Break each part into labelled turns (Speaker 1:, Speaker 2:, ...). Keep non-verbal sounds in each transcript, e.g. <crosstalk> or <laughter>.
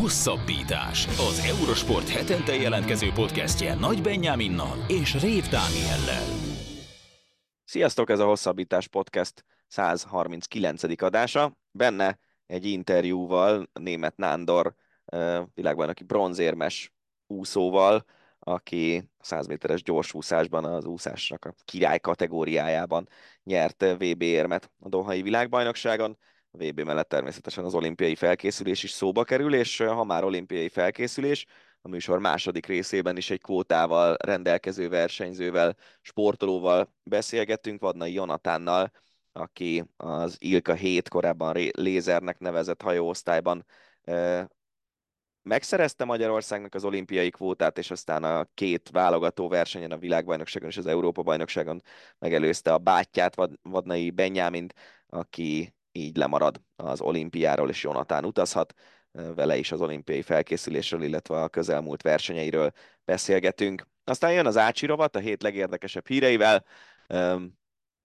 Speaker 1: Hosszabbítás. Az Eurosport hetente jelentkező podcastje Nagy Benyáminnal és Rév Dániellel.
Speaker 2: Sziasztok, ez a Hosszabbítás Podcast 139. adása. Benne egy interjúval német Nándor világbajnoki bronzérmes úszóval, aki 100 méteres gyorsúszásban az úszásnak a király kategóriájában nyert VB érmet a Dohai világbajnokságon. A VB mellett természetesen az olimpiai felkészülés is szóba kerül, és ha már olimpiai felkészülés, a műsor második részében is egy kvótával rendelkező versenyzővel, sportolóval beszélgettünk, Vadnai Jonatánnal, aki az Ilka 7 korábban lézernek nevezett hajóosztályban megszerezte Magyarországnak az olimpiai kvótát, és aztán a két válogató versenyen, a világbajnokságon és az Európa-bajnokságon megelőzte a bátyját, Vadnai Benyámint, aki így lemarad az olimpiáról, és Jonatán utazhat. Vele is az olimpiai felkészülésről, illetve a közelmúlt versenyeiről beszélgetünk. Aztán jön az Ácsi rovat, a hét legérdekesebb híreivel.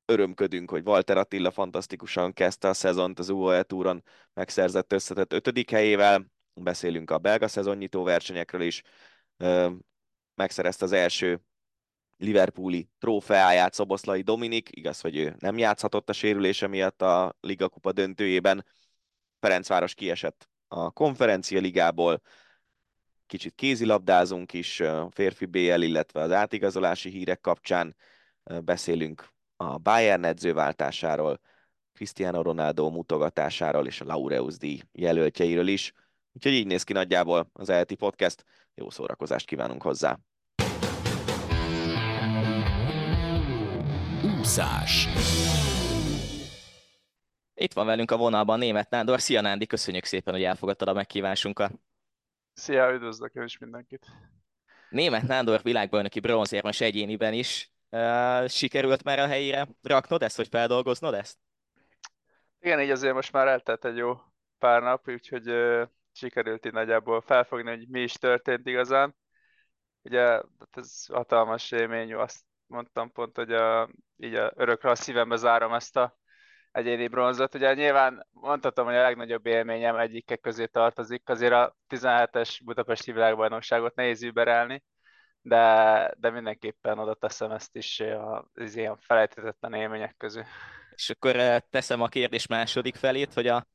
Speaker 2: Örömködünk, hogy Walter Attila fantasztikusan kezdte a szezont az UAE túron megszerzett összetett ötödik helyével, beszélünk a belga szezonnyitó versenyekről is, megszerezte az első Liverpooli trófeáját Szoboszlai Dominik, igaz, hogy ő nem játszhatott a sérülése miatt a Liga Kupa döntőjében. Ferencváros kiesett a konferencia ligából, kicsit kézilabdázunk is, férfi BL, illetve az átigazolási hírek kapcsán beszélünk a Bayern edzőváltásáról, Cristiano Ronaldo mutogatásáról és a Laureus díj jelöltjeiről is. Úgyhogy így néz ki nagyjából az ELTI podcast. Jó szórakozást kívánunk hozzá!
Speaker 1: Úszás
Speaker 3: Itt van velünk a vonalban német Nándor. Szia Nándi, köszönjük szépen, hogy elfogadtad a megkívásunkat.
Speaker 4: Szia, üdvözlök én is mindenkit.
Speaker 3: Német Nándor világbajnoki bronzérmes egyéniben is. Sikerült már a helyére raknod ezt, hogy feldolgoznod ezt?
Speaker 4: Igen, így azért most már eltelt egy jó pár nap, úgyhogy uh, sikerült így nagyjából felfogni, hogy mi is történt igazán. Ugye hát ez hatalmas élmény, azt mondtam pont, hogy a, így a, örökre a szívembe zárom ezt a egyéni bronzot. Ugye nyilván mondhatom, hogy a legnagyobb élményem egyike közé tartozik, azért a 17-es Budapesti világbajnokságot nehéz überelni, de, de mindenképpen oda teszem ezt is az ilyen felejthetetlen élmények közül.
Speaker 3: És akkor eh, teszem a kérdés második felét, hogy a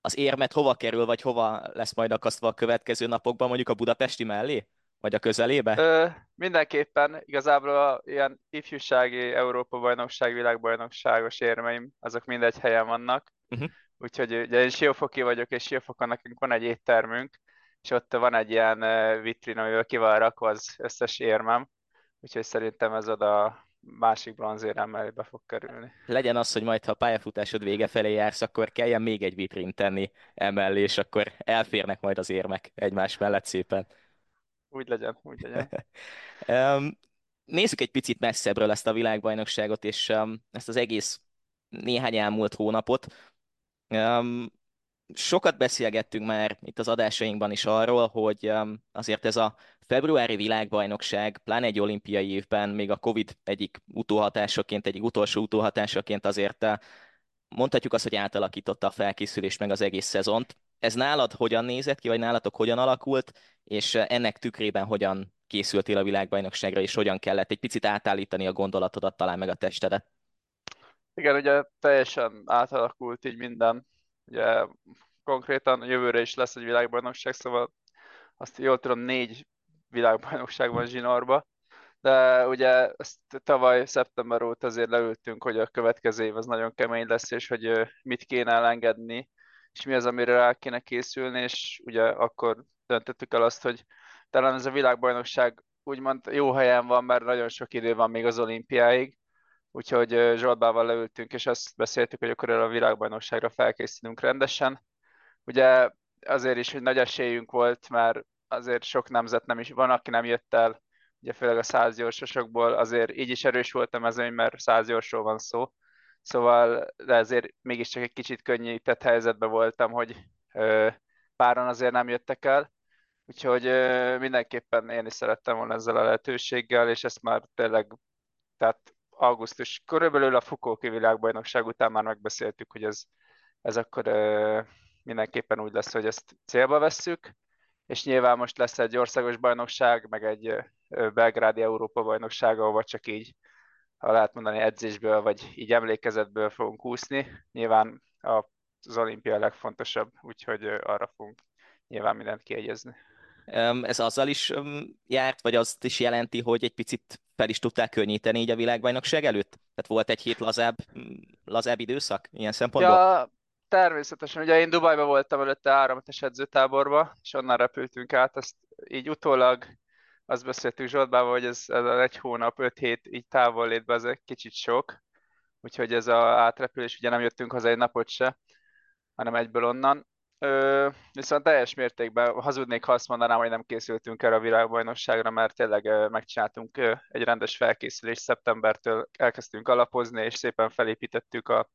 Speaker 3: az érmet hova kerül, vagy hova lesz majd akasztva a következő napokban, mondjuk a budapesti mellé? Vagy a közelébe?
Speaker 4: Ö, mindenképpen, igazából a ilyen ifjúsági Európa-bajnokság, világbajnokságos érmeim, azok mindegy helyen vannak. Uh-huh. Úgyhogy ugye én Siófoki vagyok, és Siófokon nekünk van egy éttermünk, és ott van egy ilyen vitrin, amivel ki van rakva az összes érmem, úgyhogy szerintem ez oda másik bronzéremmel be fog kerülni.
Speaker 3: Legyen az, hogy majd ha a pályafutásod vége felé jársz, akkor kelljen még egy vitrin tenni emellé, és akkor elférnek majd az érmek egymás mellett szépen.
Speaker 4: Úgy legyen, úgy legyen. <laughs>
Speaker 3: nézzük egy picit messzebbről ezt a világbajnokságot, és ezt az egész néhány elmúlt hónapot. Sokat beszélgettünk már itt az adásainkban is arról, hogy azért ez a februári világbajnokság, pláne egy olimpiai évben, még a Covid egyik utóhatásaként, egyik utolsó utóhatásaként azért uh, mondhatjuk azt, hogy átalakította a felkészülést meg az egész szezont. Ez nálad hogyan nézett ki, vagy nálatok hogyan alakult, és uh, ennek tükrében hogyan készültél a világbajnokságra, és hogyan kellett egy picit átállítani a gondolatodat, talán meg a testedet?
Speaker 4: Igen, ugye teljesen átalakult így minden. Ugye konkrétan jövőre is lesz egy világbajnokság, szóval azt jól tudom, négy világbajnokság van zsinórba, de ugye ezt tavaly szeptember óta azért leültünk, hogy a következő év az nagyon kemény lesz, és hogy mit kéne elengedni, és mi az, amire rá kéne készülni, és ugye akkor döntöttük el azt, hogy talán ez a világbajnokság úgymond jó helyen van, mert nagyon sok idő van még az olimpiáig, Úgyhogy Zsoltbával leültünk, és azt beszéltük, hogy akkor a világbajnokságra felkészülünk rendesen. Ugye azért is, hogy nagy esélyünk volt, mert azért sok nemzet nem is van, aki nem jött el, ugye főleg a százgyorsosokból, azért így is erős volt a mezőny, mert százgyorsról van szó. Szóval, de azért mégiscsak egy kicsit könnyített helyzetben voltam, hogy ö, páran azért nem jöttek el. Úgyhogy ö, mindenképpen én is szerettem volna ezzel a lehetőséggel, és ezt már tényleg, tehát augusztus, körülbelül a Fukóki világbajnokság után már megbeszéltük, hogy ez, ez akkor ö, mindenképpen úgy lesz, hogy ezt célba vesszük, és nyilván most lesz egy országos bajnokság, meg egy belgrádi Európa bajnokság, ahol csak így, ha lehet mondani, edzésből, vagy így emlékezetből fogunk úszni. Nyilván az olimpia a legfontosabb, úgyhogy arra fogunk nyilván mindent kiegyezni.
Speaker 3: Ez azzal is járt, vagy azt is jelenti, hogy egy picit fel is tudták könnyíteni így a világbajnokság előtt? Tehát volt egy hét lazább, lazább időszak ilyen szempontból?
Speaker 4: Ja, természetesen. Ugye én Dubajban voltam előtte áramtes edzőtáborba, és onnan repültünk át. Ezt így utólag azt beszéltük Zsoltbával, hogy ez, ez egy hónap, öt hét így távol létbe, ez egy kicsit sok. Úgyhogy ez a átrepülés, ugye nem jöttünk haza egy napot se, hanem egyből onnan. Ö, viszont teljes mértékben hazudnék, ha azt mondanám, hogy nem készültünk erre a világbajnokságra, mert tényleg megcsináltunk egy rendes felkészülést, szeptembertől elkezdtünk alapozni, és szépen felépítettük a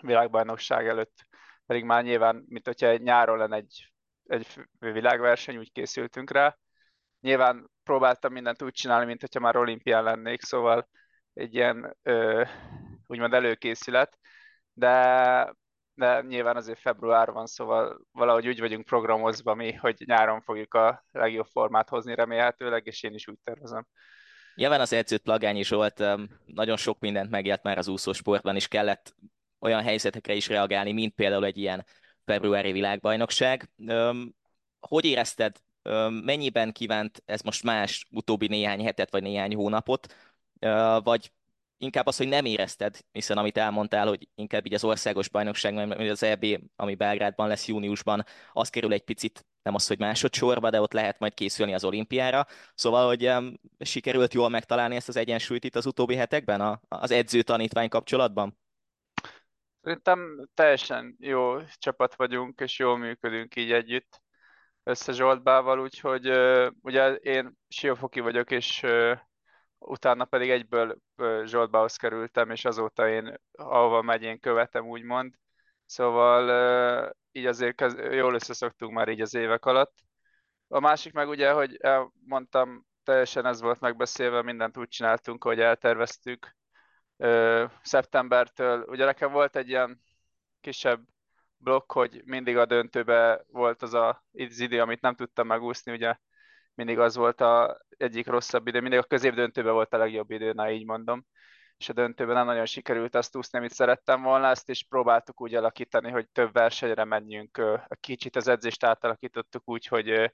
Speaker 4: világbajnokság előtt, pedig már nyilván, mint hogyha nyáron lenne egy, egy világverseny, úgy készültünk rá. Nyilván próbáltam mindent úgy csinálni, mint hogyha már olimpián lennék, szóval egy ilyen ö, úgymond előkészület, de de nyilván azért február van, szóval valahogy úgy vagyunk programozva mi, hogy nyáron fogjuk a legjobb formát hozni remélhetőleg, és én is úgy tervezem.
Speaker 3: Nyilván az edzőt Plagányi Zsolt nagyon sok mindent megélt már az úszósportban, és kellett olyan helyzetekre is reagálni, mint például egy ilyen februári világbajnokság. Hogy érezted, mennyiben kívánt ez most más utóbbi néhány hetet vagy néhány hónapot, vagy inkább az, hogy nem érezted, hiszen amit elmondtál, hogy inkább így az országos bajnokság, mert az EB, ami Belgrádban lesz júniusban, az kerül egy picit, nem az, hogy másodszorba, de ott lehet majd készülni az olimpiára. Szóval, hogy um, sikerült jól megtalálni ezt az egyensúlyt itt az utóbbi hetekben, a, az edző-tanítvány kapcsolatban?
Speaker 4: Szerintem teljesen jó csapat vagyunk, és jól működünk így együtt össze Zsoltbával, úgyhogy ugye én Siófoki vagyok, és utána pedig egyből Zsoltbához kerültem, és azóta én ahova megy, én követem, úgymond. Szóval így azért jól összeszoktunk már így az évek alatt. A másik meg ugye, hogy mondtam, teljesen ez volt megbeszélve, mindent úgy csináltunk, hogy elterveztük. Szeptembertől, ugye nekem volt egy ilyen kisebb blokk, hogy mindig a döntőbe volt az a az idő, amit nem tudtam megúszni, ugye mindig az volt a egyik rosszabb idő, mindig a középdöntőben volt a legjobb idő, na így mondom, és a döntőben nem nagyon sikerült azt úszni, amit szerettem volna, ezt is próbáltuk úgy alakítani, hogy több versenyre menjünk, kicsit az edzést átalakítottuk úgy, hogy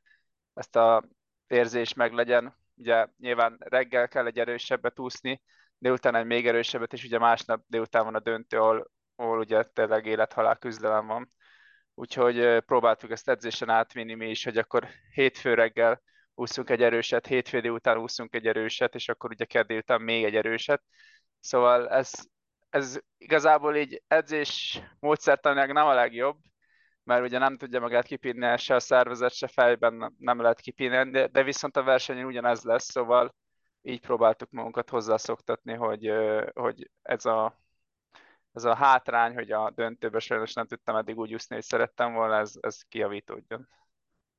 Speaker 4: ezt a érzés meg legyen, ugye nyilván reggel kell egy erősebbet úszni, délután egy még erősebbet, és ugye másnap délután van a döntő, ahol, ahol ugye tényleg élet-halál küzdelem van. Úgyhogy próbáltuk ezt edzésen átvinni mi is, hogy akkor hétfő reggel úszunk egy erőset, hétfő után úszunk egy erőset, és akkor ugye keddi után még egy erőset. Szóval ez, ez igazából így edzés módszertanilag nem a legjobb, mert ugye nem tudja magát kipinni se a szervezet, se fejben nem lehet kipinni, de, de viszont a versenyen ugyanez lesz, szóval így próbáltuk magunkat hozzászoktatni, hogy, hogy ez a, ez a hátrány, hogy a döntőbe sajnos nem tudtam eddig úgy úszni, hogy szerettem volna, ez, ez kiavítódjon.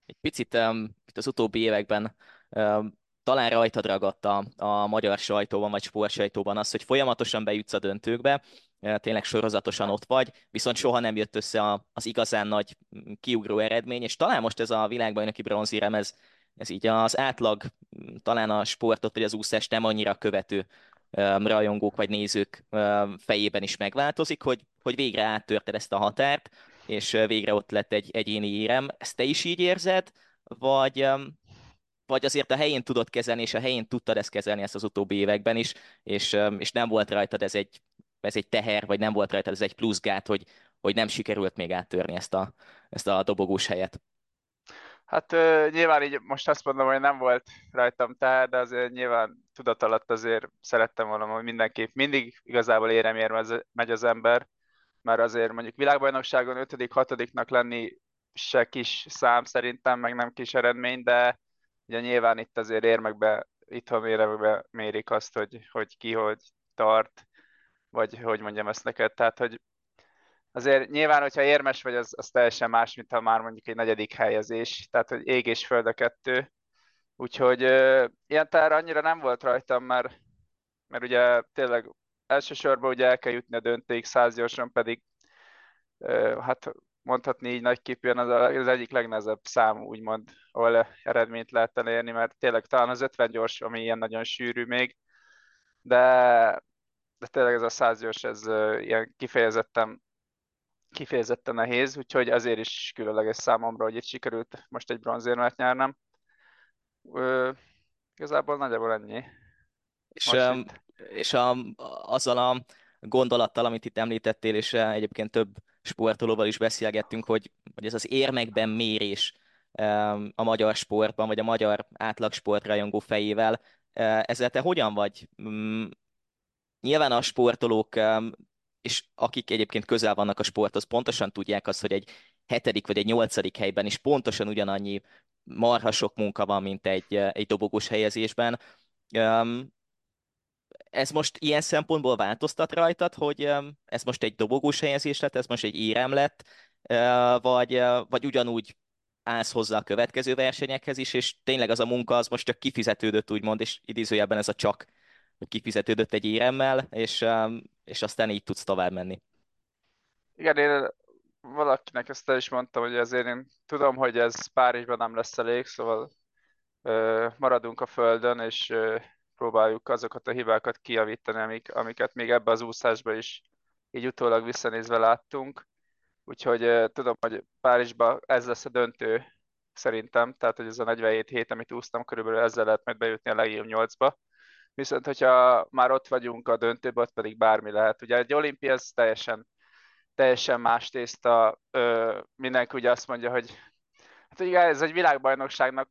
Speaker 3: Egy picit um, itt az utóbbi években um, talán rajtad ragadt a, a magyar sajtóban, vagy sportsajtóban az, hogy folyamatosan bejutsz a döntőkbe, tényleg sorozatosan ott vagy, viszont soha nem jött össze az igazán nagy mm, kiugró eredmény, és talán most ez a világbajnoki bronzírem, ez, ez így az átlag, mm, talán a sportot vagy az úszást nem annyira követő rajongók vagy nézők fejében is megváltozik, hogy, hogy végre áttörted ezt a határt, és végre ott lett egy egyéni érem. Ezt te is így érzed, vagy, vagy azért a helyén tudod kezelni, és a helyén tudtad ezt kezelni ezt az utóbbi években is, és, és nem volt rajtad ez egy, ez egy teher, vagy nem volt rajtad ez egy pluszgát, hogy, hogy nem sikerült még áttörni ezt a, ezt a dobogós helyet?
Speaker 4: Hát uh, nyilván így most azt mondom, hogy nem volt rajtam teher, de azért nyilván tudat alatt azért szerettem volna, hogy mindenképp mindig igazából éremért megy az ember, mert azért mondjuk világbajnokságon 5 hatodiknak lenni se kis szám szerintem, meg nem kis eredmény, de ugye nyilván itt azért érmekbe, itthon érmekbe mérik azt, hogy, hogy ki hogy tart, vagy hogy mondjam ezt neked, tehát hogy azért nyilván, hogyha érmes vagy, az, az teljesen más, mint ha már mondjuk egy negyedik helyezés, tehát hogy ég és föld a kettő, úgyhogy ö, ilyen tár annyira nem volt rajtam, mert, mert ugye tényleg elsősorban ugye el kell jutni a döntőig száz gyorsan, pedig hát mondhatni így nagyképűen az, az egyik legnehezebb szám, úgymond, ahol eredményt lehet elérni, mert tényleg talán az 50 gyors, ami ilyen nagyon sűrű még, de, de tényleg ez a 100 gyors, ez ilyen kifejezetten kifejezetten nehéz, úgyhogy azért is különleges számomra, hogy itt sikerült most egy bronzérmet nyernem. Ö, igazából nagyjából ennyi.
Speaker 3: És, um, és a, azzal a gondolattal, amit itt említettél, és egyébként több sportolóval is beszélgettünk, hogy, hogy ez az érmekben mérés a magyar sportban, vagy a magyar átlag sportrajongó fejével, ezzel te hogyan vagy? Mm, nyilván a sportolók, és akik egyébként közel vannak a sporthoz, pontosan tudják azt, hogy egy hetedik vagy egy nyolcadik helyben is pontosan ugyanannyi marha sok munka van, mint egy, egy dobogós helyezésben. Ez most ilyen szempontból változtat rajtad, hogy ez most egy dobogós helyezés lett, ez most egy érem lett, vagy, vagy ugyanúgy állsz hozzá a következő versenyekhez is, és tényleg az a munka az most csak kifizetődött, úgymond, és idézőjelben ez a csak, kifizetődött egy éremmel, és, és aztán így tudsz tovább menni.
Speaker 4: Igen, én valakinek ezt el is mondtam, hogy azért én tudom, hogy ez Párizsban nem lesz elég, szóval ö, maradunk a földön, és ö, próbáljuk azokat a hibákat kijavítani, amik, amiket még ebbe az úszásba is így utólag visszanézve láttunk. Úgyhogy uh, tudom, hogy Párizsba ez lesz a döntő szerintem, tehát hogy ez a 47 hét, amit úsztam, körülbelül ezzel lehet majd bejutni a legjobb 8-ba. Viszont, hogyha már ott vagyunk a döntőben, ott pedig bármi lehet. Ugye egy olimpia ez teljesen, teljesen más tészta. Ö, mindenki ugye azt mondja, hogy hát ugye ez egy világbajnokságnak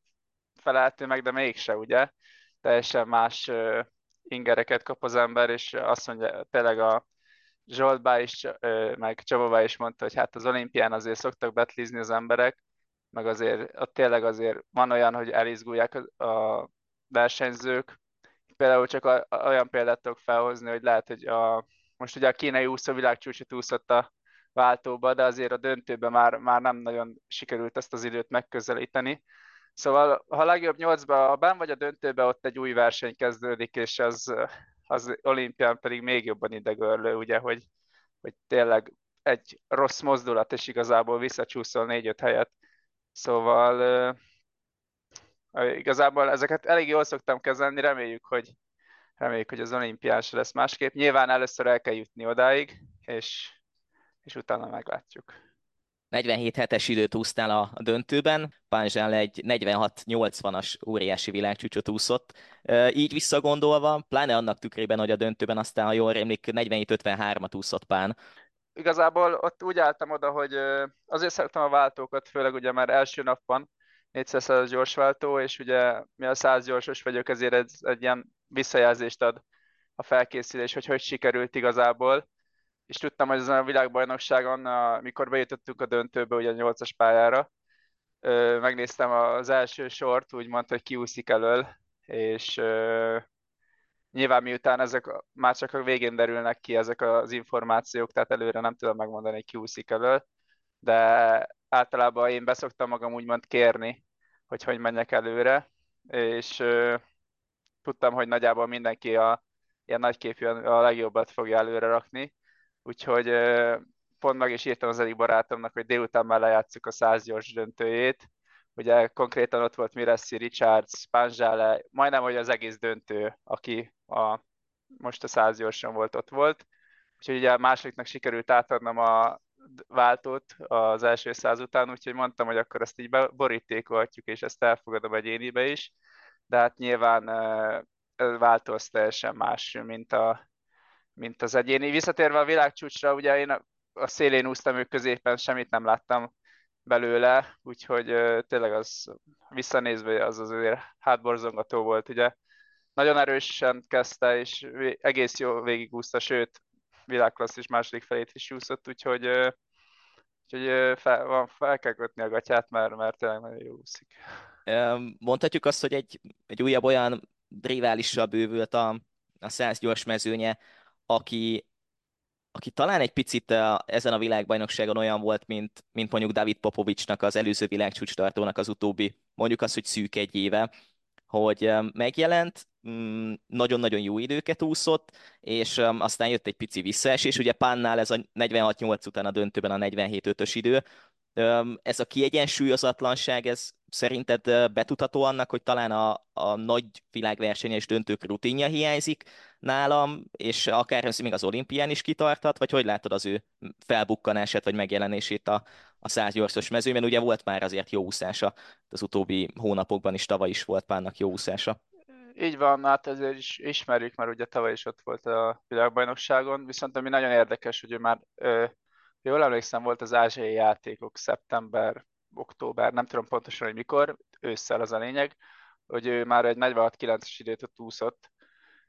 Speaker 4: felelhető meg, de mégse, ugye? teljesen más ingereket kap az ember, és azt mondja, tényleg a Zsoltbá is, meg Csababá is mondta, hogy hát az olimpián azért szoktak betlizni az emberek, meg azért ott tényleg azért van olyan, hogy elizgulják a versenyzők. Például csak a, olyan példát tudok felhozni, hogy lehet, hogy a, most ugye a kínai úszó világcsúcsot úszott a váltóba, de azért a döntőben már, már nem nagyon sikerült ezt az időt megközelíteni. Szóval, ha a legjobb nyolcba, ha ben vagy a döntőbe, ott egy új verseny kezdődik, és az, az olimpián pedig még jobban idegörlő, ugye, hogy, hogy tényleg egy rossz mozdulat, és igazából visszacsúszol négy-öt helyet. Szóval igazából ezeket elég jól szoktam kezelni, reméljük, hogy reméljük, hogy az olimpián se lesz másképp. Nyilván először el kell jutni odáig, és, és utána meglátjuk.
Speaker 3: 47 hetes időt úsztál a, döntőben, Pánzsál egy 46-80-as óriási világcsúcsot úszott. Így visszagondolva, pláne annak tükrében, hogy a döntőben aztán, ha jól rémlik, 47-53-at úszott Pán.
Speaker 4: Igazából ott úgy álltam oda, hogy azért szeretem a váltókat, főleg ugye már első nap van, 400 gyors váltó, és ugye mi a 100 gyorsos vagyok, ezért ez egy ilyen visszajelzést ad a felkészülés, hogy hogy sikerült igazából. És tudtam, hogy ezen a világbajnokságon, mikor bejutottunk a döntőbe, ugye a nyolcas pályára, megnéztem az első sort, úgymond, hogy kiúszik elől, és nyilván miután ezek már csak a végén derülnek ki ezek az információk, tehát előre nem tudom megmondani, hogy kiúszik elől, de általában én beszoktam magam úgymond kérni, hogy hogy menjek előre, és tudtam, hogy nagyjából mindenki a ilyen nagyképűen a legjobbat fogja előre rakni, úgyhogy pont meg is írtam az egyik barátomnak, hogy délután már lejátszuk a 100 gyors döntőjét, ugye konkrétan ott volt Miressi, Richards, Panzsále, majdnem, hogy az egész döntő, aki a, most a 100 gyorsan volt, ott volt. Úgyhogy ugye a másodiknak sikerült átadnom a váltót az első száz után, úgyhogy mondtam, hogy akkor ezt így borítékolhatjuk, és ezt elfogadom egyénibe is. De hát nyilván váltó az teljesen más, mint a, mint az egyéni. Visszatérve a világcsúcsra, ugye én a szélén úsztam, ők középen semmit nem láttam belőle, úgyhogy tényleg az visszanézve az azért hátborzongató volt, ugye. Nagyon erősen kezdte, és egész jó végigúszta, sőt, világklasszis második felét is úszott, úgyhogy, úgyhogy fel, van, fel kell kötni a gatyát, mert, mert tényleg nagyon jó úszik.
Speaker 3: Mondhatjuk azt, hogy egy, egy újabb olyan riválissal bővült a, a 100 gyors mezőnye, aki, aki talán egy picit a, ezen a világbajnokságon olyan volt, mint, mint mondjuk David Popovicsnak az előző világcsúcs tartónak az utóbbi, mondjuk az, hogy szűk egy éve. Hogy megjelent, mm, nagyon-nagyon jó időket úszott, és aztán jött egy pici visszaesés. Ugye Pánnál ez a 46-8 után a döntőben a 47-5-ös idő, ez a kiegyensúlyozatlanság, ez szerinted betudható annak, hogy talán a, a nagy világversenyes döntők rutinja hiányzik nálam, és akár ez még az olimpián is kitartat, vagy hogy látod az ő felbukkanását, vagy megjelenését a, a százgyorsos mezőben? Ugye volt már azért jó úszása, az utóbbi hónapokban is, tavaly is volt párnak jó úszása.
Speaker 4: Így van, hát ezért is ismerjük, mert ugye tavaly is ott volt a világbajnokságon, viszont ami nagyon érdekes, hogy ő már jól emlékszem, volt az ázsiai játékok szeptember, október, nem tudom pontosan, hogy mikor, ősszel az a lényeg, hogy ő már egy 46-9-es időt ott úszott,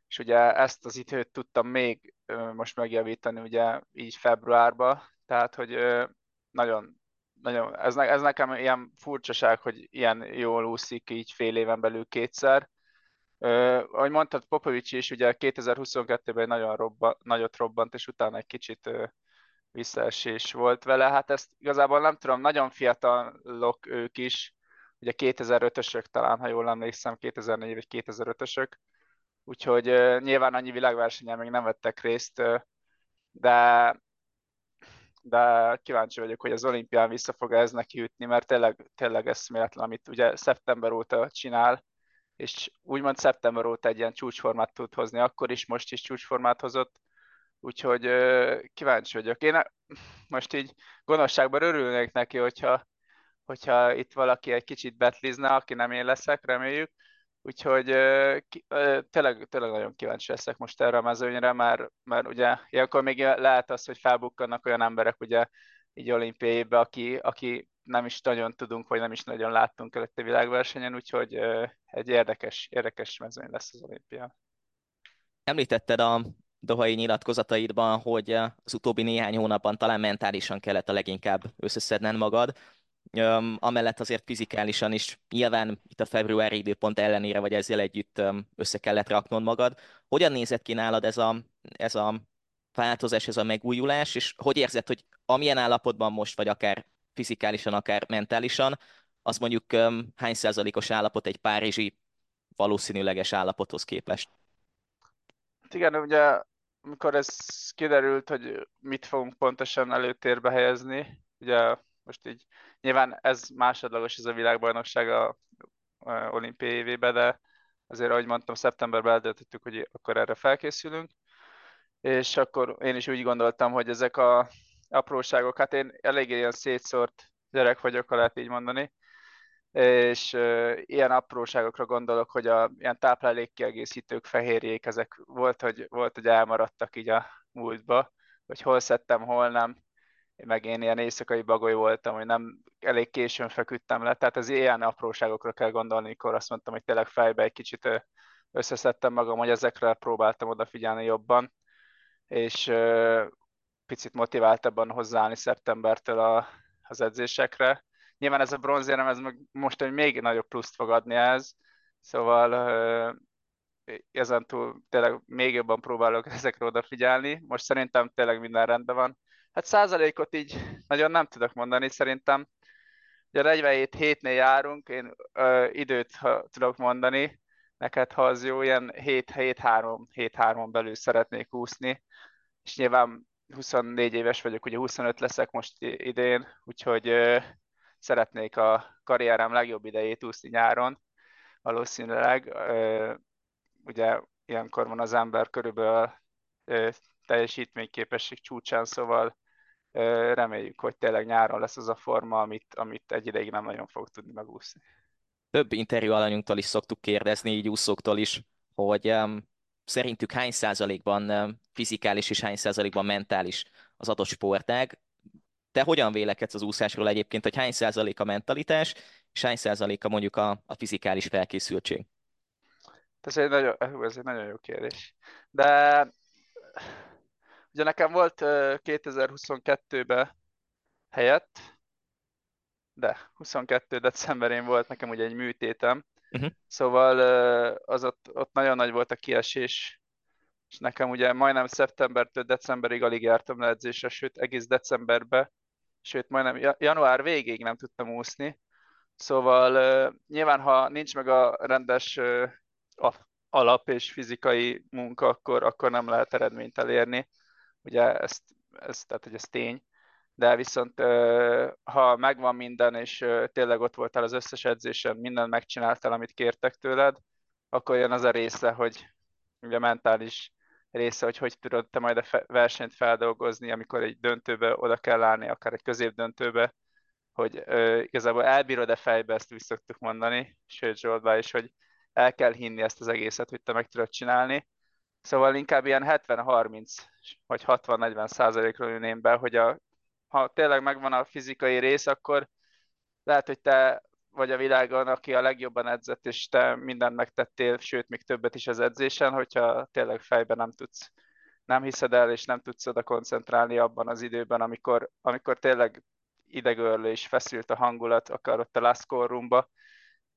Speaker 4: és ugye ezt az időt tudtam még most megjavítani, ugye így februárba, tehát hogy nagyon, nagyon ez, ne, ez nekem ilyen furcsaság, hogy ilyen jól úszik így fél éven belül kétszer. Uh, ahogy mondtad, Popovics is ugye 2022-ben nagyon robba, nagyot robbant, és utána egy kicsit uh, visszaesés volt vele. Hát ezt igazából nem tudom, nagyon fiatalok ők is, ugye 2005-ösök talán, ha jól emlékszem, 2004 vagy 2005-ösök, úgyhogy uh, nyilván annyi világversenyen még nem vettek részt, uh, de de kíváncsi vagyok, hogy az olimpián vissza fog ez neki ütni, mert tényleg, tényleg eszméletlen, amit ugye szeptember óta csinál, és úgymond szeptember óta egy ilyen csúcsformát tud hozni, akkor is, most is csúcsformát hozott, Úgyhogy kíváncsi vagyok. Én most így gonoszságban örülnék neki, hogyha, hogyha itt valaki egy kicsit betlizne, aki nem én leszek, reméljük. Úgyhogy tényleg, tényleg nagyon kíváncsi leszek most erre a mezőnyre, mert, mert ugye ilyenkor még lehet az, hogy felbukkannak olyan emberek ugye így olimpiai aki, aki nem is nagyon tudunk, vagy nem is nagyon láttunk előtte világversenyen, úgyhogy egy érdekes, érdekes mezőny lesz az olimpia.
Speaker 3: Említetted a dohai nyilatkozataidban, hogy eh, az utóbbi néhány hónapban talán mentálisan kellett a leginkább összeszedned magad, amellett azért fizikálisan is nyilván itt a februári időpont ellenére, vagy ezzel együtt össze kellett raknod magad. Hogyan nézett ki nálad ez a, ez a változás, ez a megújulás, és hogy érzed, hogy amilyen állapotban most vagy, akár fizikálisan, akár mentálisan, az mondjuk hány százalékos állapot egy párizsi valószínűleges állapothoz képest?
Speaker 4: Hát igen, ugye amikor ez kiderült, hogy mit fogunk pontosan előtérbe helyezni, ugye most így nyilván ez másodlagos ez a világbajnokság a, a olimpiai évében, de azért, ahogy mondtam, szeptemberben eldöntöttük, hogy akkor erre felkészülünk, és akkor én is úgy gondoltam, hogy ezek a apróságok, hát én eléggé ilyen szétszórt gyerek vagyok, ha lehet így mondani, és ilyen apróságokra gondolok, hogy a ilyen táplálékkiegészítők, fehérjék, ezek volt hogy, volt, hogy elmaradtak így a múltba, hogy hol szedtem, hol nem, meg én ilyen éjszakai bagoly voltam, hogy nem elég későn feküdtem le, tehát az ilyen apróságokra kell gondolni, amikor azt mondtam, hogy tényleg fejbe egy kicsit összeszedtem magam, hogy ezekre próbáltam odafigyelni jobban, és picit motiváltabban hozzáállni szeptembertől a, az edzésekre, Nyilván ez a bronzérem, ez most egy még nagyobb pluszt fog adni ez, szóval ezen túl tényleg még jobban próbálok <laughs> ezekre odafigyelni. Most szerintem tényleg minden rendben van. Hát százalékot így nagyon nem tudok mondani, szerintem. Ugye 47 hétnél járunk, én ö, időt ha tudok mondani, neked ha az jó, ilyen 7-3 belül szeretnék úszni, és nyilván 24 éves vagyok, ugye 25 leszek most idén, úgyhogy szeretnék a karrierem legjobb idejét úszni nyáron, valószínűleg. Ugye ilyenkor van az ember körülbelül teljesítményképesség csúcsán, szóval reméljük, hogy tényleg nyáron lesz az a forma, amit, amit egy ideig nem nagyon fog tudni megúszni.
Speaker 3: Több interjú alanyunktól is szoktuk kérdezni, így úszóktól is, hogy um, szerintük hány százalékban um, fizikális és hány százalékban mentális az adott sportág. Te hogyan vélekedsz az úszásról egyébként, hogy hány százalék a mentalitás, és hány százalék a mondjuk a, a fizikális felkészültség?
Speaker 4: Ez egy, nagyon, ez egy nagyon jó kérdés. De ugye nekem volt 2022-ben helyett, de 22 decemberén volt nekem ugye egy műtétem, uh-huh. szóval az ott, ott nagyon nagy volt a kiesés, és nekem ugye majdnem szeptembertől decemberig alig jártam le edzésre, sőt egész decemberbe sőt majdnem január végéig nem tudtam úszni, Szóval nyilván, ha nincs meg a rendes alap és fizikai munka, akkor, akkor nem lehet eredményt elérni. Ugye ezt, ez, tehát, hogy ez tény. De viszont ha megvan minden, és tényleg ott voltál az összes edzésen, mindent megcsináltál, amit kértek tőled, akkor jön az a része, hogy ugye mentális része, hogy hogy tudod te majd a versenyt feldolgozni, amikor egy döntőbe oda kell állni, akár egy középdöntőbe, hogy ö, igazából elbírod-e fejbe, ezt úgy szoktuk mondani, sőt Zsoltba is, hogy el kell hinni ezt az egészet, hogy te meg tudod csinálni. Szóval inkább ilyen 70-30 vagy 60-40 százalékról ülném be, hogy a, ha tényleg megvan a fizikai rész, akkor lehet, hogy te vagy a világon, aki a legjobban edzett, és te mindent megtettél, sőt, még többet is az edzésen, hogyha tényleg fejben nem tudsz, nem hiszed el, és nem tudsz oda koncentrálni abban az időben, amikor, amikor tényleg idegörlő és feszült a hangulat, akár ott a last roomba,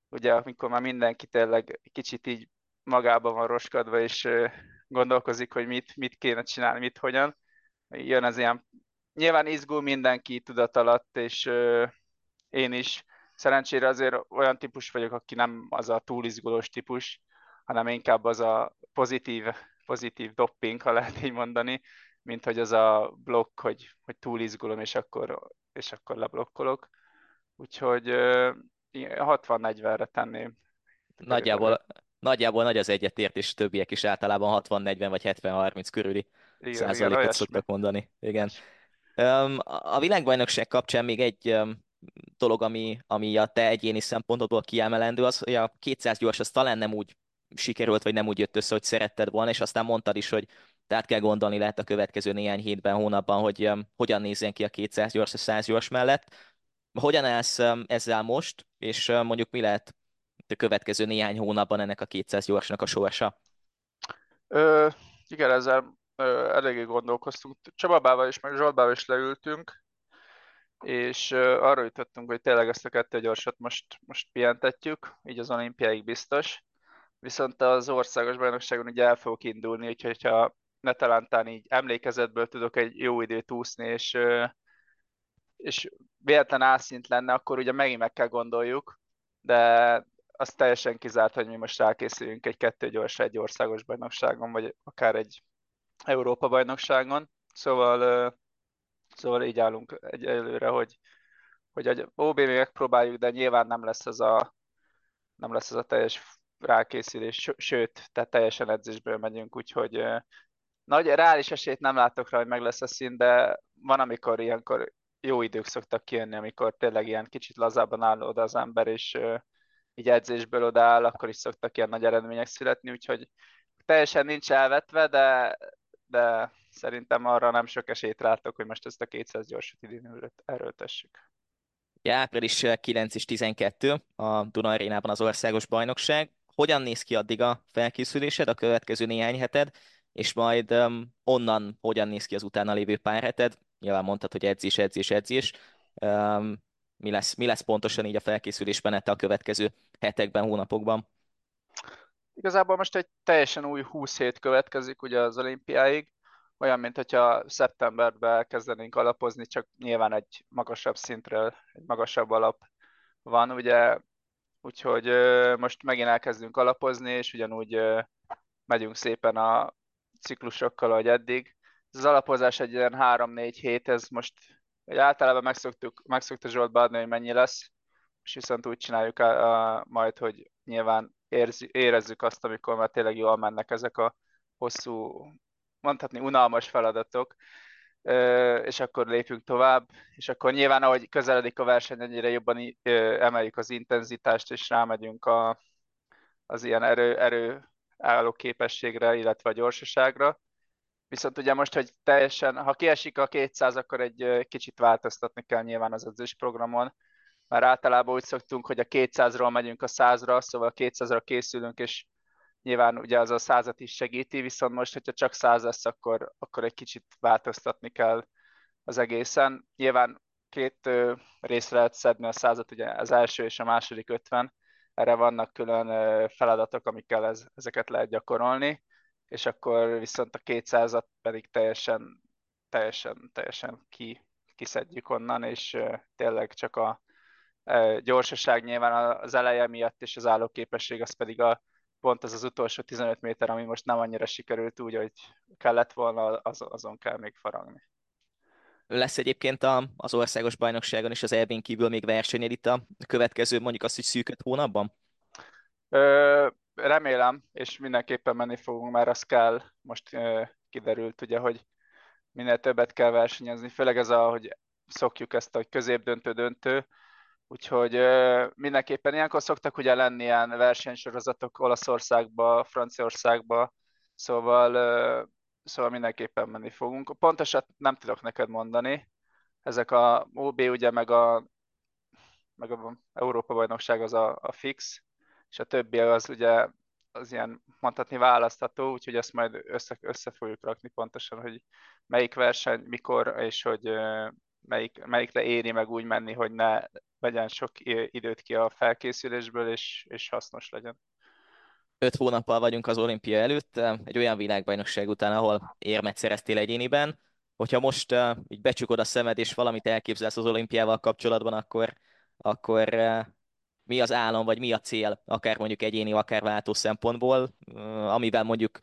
Speaker 4: ugye amikor már mindenki tényleg kicsit így magában van roskadva, és gondolkozik, hogy mit, mit kéne csinálni, mit hogyan. Jön az ilyen, nyilván izgul mindenki tudat alatt, és én is, Szerencsére azért olyan típus vagyok, aki nem az a túlizgulós típus, hanem inkább az a pozitív, pozitív dopping, ha lehet így mondani, mint hogy az a blokk, hogy, hogy túlizgulom, és akkor, és akkor leblokkolok. Úgyhogy 60-40-re tenném.
Speaker 3: Nagyjából, nagyjából nagy az egyetértés, többiek is általában 60-40 vagy 70-30 körüli igen, százalékot igen, szoktak mondani. Igen. A világbajnokság kapcsán még egy dolog, ami, ami a te egyéni szempontodból kiemelendő, az, hogy a 200 gyors az talán nem úgy sikerült, vagy nem úgy jött össze, hogy szeretted volna, és aztán mondtad is, hogy tehát kell gondolni lehet a következő néhány hétben, hónapban, hogy um, hogyan nézzen ki a 200 gyors a 100 gyors mellett. Hogyan állsz um, ezzel most, és um, mondjuk mi lehet a következő néhány hónapban ennek a 200 gyorsnak a sorsa?
Speaker 4: Ö, igen, ezzel ö, eléggé gondolkoztunk. Csababával is, meg Zsoltbával is leültünk, és arra jutottunk, hogy tényleg ezt a kettő gyorsat most, most pihentetjük, így az olimpiáig biztos. Viszont az országos bajnokságon ugye el fogok indulni, úgyhogy ha ne talántán így emlékezetből tudok egy jó időt úszni, és, és véletlen álszint lenne, akkor ugye megint meg kell gondoljuk, de az teljesen kizárt, hogy mi most rákészüljünk egy kettő gyors egy országos bajnokságon, vagy akár egy Európa bajnokságon. Szóval Szóval így állunk egy előre, hogy, hogy a OB megpróbáljuk, de nyilván nem lesz ez a, nem lesz ez a teljes rákészülés, sőt, tehát teljesen edzésből megyünk, úgyhogy nagy reális esélyt nem látok rá, hogy meg lesz a szín, de van, amikor ilyenkor jó idők szoktak kijönni, amikor tényleg ilyen kicsit lazában áll oda az ember, és így edzésből odaáll, akkor is szoktak ilyen nagy eredmények születni, úgyhogy teljesen nincs elvetve, de, de szerintem arra nem sok esélyt látok, hogy most ezt a 200 gyorsat idén erőltessük.
Speaker 3: Ja, április 9 és 12 a Duna Arénában az országos bajnokság. Hogyan néz ki addig a felkészülésed, a következő néhány heted, és majd um, onnan hogyan néz ki az utána lévő pár heted? Nyilván mondtad, hogy edzés, edzés, edzés. Um, mi, lesz, mi lesz pontosan így a felkészülés menete a következő hetekben, hónapokban?
Speaker 4: Igazából most egy teljesen új 20 hét következik ugye az olimpiáig, olyan, mint hogyha szeptemberben kezdenénk alapozni, csak nyilván egy magasabb szintről, egy magasabb alap van, ugye, úgyhogy most megint elkezdünk alapozni, és ugyanúgy megyünk szépen a ciklusokkal, ahogy eddig. Az alapozás egy ilyen 3-4 hét, ez most egy általában megszoktuk, megszokta Zsolt beadni, hogy mennyi lesz, és viszont úgy csináljuk a, a, majd, hogy nyilván érzi, érezzük azt, amikor már tényleg jól mennek ezek a hosszú mondhatni unalmas feladatok, és akkor lépünk tovább, és akkor nyilván, ahogy közeledik a verseny, ennyire jobban emeljük az intenzitást, és rámegyünk a, az ilyen erő, erő álló képességre, illetve a gyorsaságra. Viszont ugye most, hogy teljesen, ha kiesik a 200, akkor egy kicsit változtatni kell nyilván az edzésprogramon, mert általában úgy szoktunk, hogy a 200-ról megyünk a 100-ra, szóval a 200-ra készülünk, és nyilván ugye az a százat is segíti, viszont most, hogyha csak száz lesz, akkor, akkor egy kicsit változtatni kell az egészen. Nyilván két részre lehet szedni a százat, ugye az első és a második ötven, erre vannak külön feladatok, amikkel ez, ezeket lehet gyakorolni, és akkor viszont a 200-at pedig teljesen, teljesen, teljesen ki, kiszedjük onnan, és tényleg csak a gyorsaság nyilván az eleje miatt, és az állóképesség az pedig a, pont az az utolsó 15 méter, ami most nem annyira sikerült úgy, hogy kellett volna, az, azon kell még faragni.
Speaker 3: Lesz egyébként a, az országos bajnokságon és az EB-n kívül még versenyed itt a következő, mondjuk azt, hogy szűköt hónapban?
Speaker 4: Ö, remélem, és mindenképpen menni fogunk, mert az kell. Most ö, kiderült ugye, hogy minél többet kell versenyezni, főleg ez a, hogy szokjuk ezt a középdöntő-döntő, úgyhogy ö, mindenképpen ilyenkor szoktak ugye lenni ilyen versenysorozatok Olaszországba, Franciaországba, szóval, ö, szóval mindenképpen menni fogunk. Pontosat nem tudok neked mondani, ezek a OB ugye meg a, meg a Európa bajnokság az a, a fix, és a többi az ugye az ilyen mondhatni választható, úgyhogy ezt majd össze, össze fogjuk rakni pontosan, hogy melyik verseny, mikor, és hogy melyik, melyikre éri meg úgy menni, hogy ne vegyen sok időt ki a felkészülésből, és, és hasznos legyen.
Speaker 3: Öt hónappal vagyunk az olimpia előtt, egy olyan világbajnokság után, ahol érmet szereztél egyéniben. Hogyha most uh, így becsukod a szemed, és valamit elképzelsz az olimpiával kapcsolatban, akkor, akkor uh, mi az álom, vagy mi a cél, akár mondjuk egyéni, akár váltó szempontból, amivel mondjuk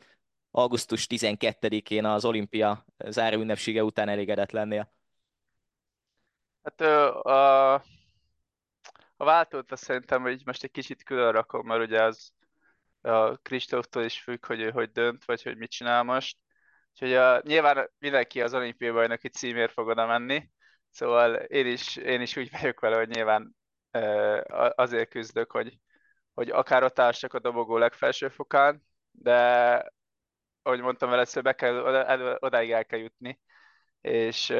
Speaker 3: augusztus 12-én az olimpia záró ünnepsége után elégedett lennél?
Speaker 4: Hát a, a váltót azt szerintem, hogy most egy kicsit külön rakom, mert ugye az a Kristóftól is függ, hogy ő hogy dönt, vagy hogy mit csinál most. Úgyhogy a, nyilván mindenki az olimpiai bajnoki címért fog oda menni, szóval én is, én is úgy vagyok vele, hogy nyilván azért küzdök, hogy, hogy akár ott társak a dobogó legfelső fokán, de ahogy mondtam először, be kell, odáig el kell jutni, és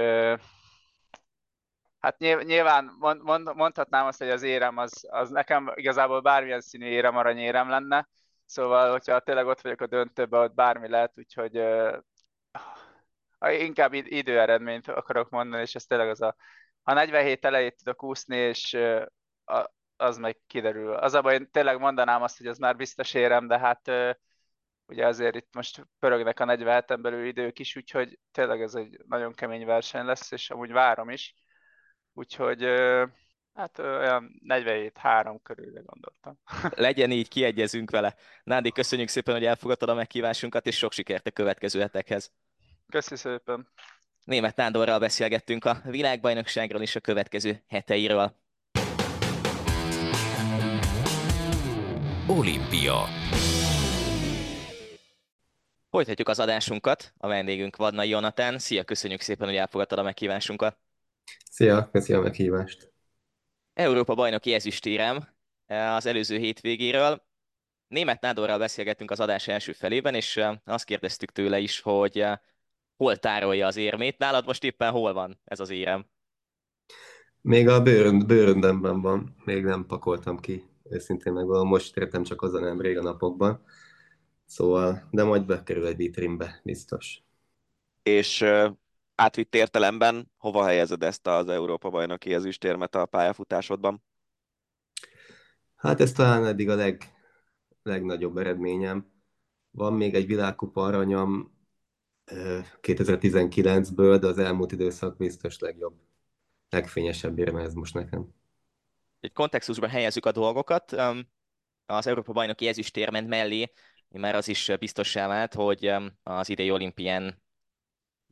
Speaker 4: hát nyilván mond, mond, mondhatnám azt, hogy az érem az, az nekem igazából bármilyen színű érem aranyérem lenne, szóval, hogyha tényleg ott vagyok a döntőben, ott bármi lehet, úgyhogy inkább időeredményt akarok mondani, és ez tényleg az a ha 47 elejét tudok úszni, és az meg kiderül. Az a baj, én tényleg mondanám azt, hogy az már biztos érem, de hát ugye azért itt most pörögnek a 47-en belül idők is, úgyhogy tényleg ez egy nagyon kemény verseny lesz, és amúgy várom is. Úgyhogy hát olyan 47-3 körülre gondoltam. <laughs>
Speaker 3: Legyen így, kiegyezünk vele. Nádi, köszönjük szépen, hogy elfogadtad a meghívásunkat, és sok sikert a következő hetekhez.
Speaker 4: Köszönjük szépen.
Speaker 3: Német Nándorral beszélgettünk a világbajnokságról és a következő heteiről.
Speaker 1: Olimpia.
Speaker 3: Folytatjuk az adásunkat. A vendégünk Vadnai Jonatán. Szia, köszönjük szépen, hogy elfogadtad a meghívásunkat.
Speaker 5: Szia, köszönöm a meghívást.
Speaker 3: Európa bajnoki ezüstérem eh, az előző hétvégéről. Német Nádorral beszélgettünk az adás első felében, és eh, azt kérdeztük tőle is, hogy eh, hol tárolja az érmét. Nálad most éppen hol van ez az érem?
Speaker 5: Még a bőrönd, bőröndemben van, még nem pakoltam ki őszintén meg most értem csak az a nem rég a napokban. Szóval, de majd bekerül egy vitrínbe, biztos.
Speaker 2: És átvitt értelemben hova helyezed ezt az Európa bajnoki ezüstérmet a pályafutásodban?
Speaker 5: Hát ez talán eddig a leg, legnagyobb eredményem. Van még egy világkupa aranyam 2019-ből, de az elmúlt időszak biztos legjobb, legfényesebb érme ez most nekem
Speaker 3: egy kontextusban helyezzük a dolgokat, az Európa bajnoki ezüstérment mellé már az is biztossá vált, hogy az idei olimpián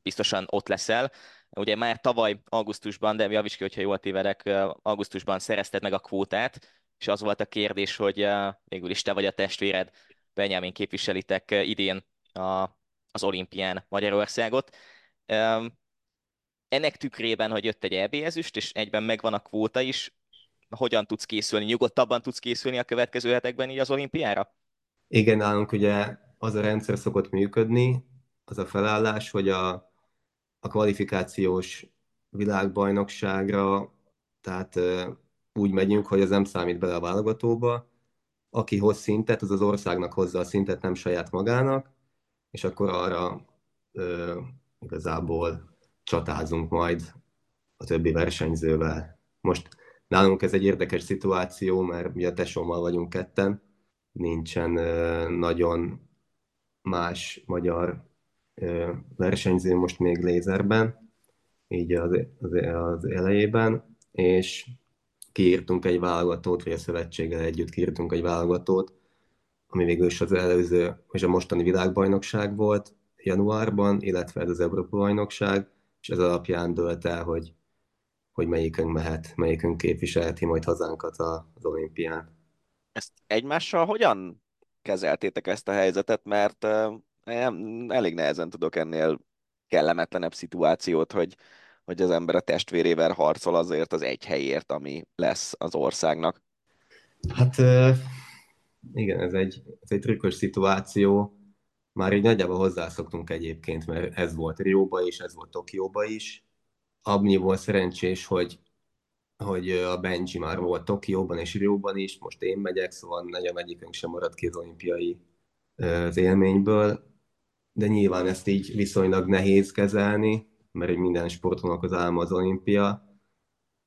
Speaker 3: biztosan ott leszel. Ugye már tavaly augusztusban, de javíts ki, hogyha jól tévedek, augusztusban szerezted meg a kvótát, és az volt a kérdés, hogy végül is te vagy a testvéred, Benjamin képviselitek idén a, az olimpián Magyarországot. Ennek tükrében, hogy jött egy EB ezüst, és egyben megvan a kvóta is, hogyan tudsz készülni, nyugodtabban tudsz készülni a következő hetekben így az olimpiára?
Speaker 5: Igen, nálunk ugye az a rendszer szokott működni, az a felállás, hogy a, a kvalifikációs világbajnokságra, tehát úgy megyünk, hogy ez nem számít bele a válogatóba, aki hoz szintet, az az országnak hozza a szintet, nem saját magának, és akkor arra ö, igazából csatázunk majd a többi versenyzővel. Most Nálunk ez egy érdekes szituáció, mert mi a tesómmal vagyunk ketten, nincsen nagyon más magyar versenyző most még lézerben, így az, az, az elejében, és kiírtunk egy válogatót, vagy a szövetséggel együtt kiírtunk egy válogatót, ami végül is az előző, és a mostani világbajnokság volt januárban, illetve ez az Európa bajnokság, és ez alapján dölt el, hogy, hogy melyikünk mehet, melyikünk képviselheti majd hazánkat az olimpián.
Speaker 2: Ezt egymással hogyan kezeltétek ezt a helyzetet, mert elég nehezen tudok ennél kellemetlenebb szituációt, hogy, hogy az ember a testvérével harcol azért az egy helyért, ami lesz az országnak.
Speaker 5: Hát igen, ez egy, ez egy trükkös szituáció. Már így nagyjából hozzászoktunk egyébként, mert ez volt Rióba is, ez volt Tokióba is. Abnyi volt szerencsés, hogy, hogy a Benji már volt Tokióban és Rióban is, most én megyek, szóval nagyon egyikünk sem maradt ki az olimpiai az élményből, de nyilván ezt így viszonylag nehéz kezelni, mert egy minden sportolónak az álma az olimpia,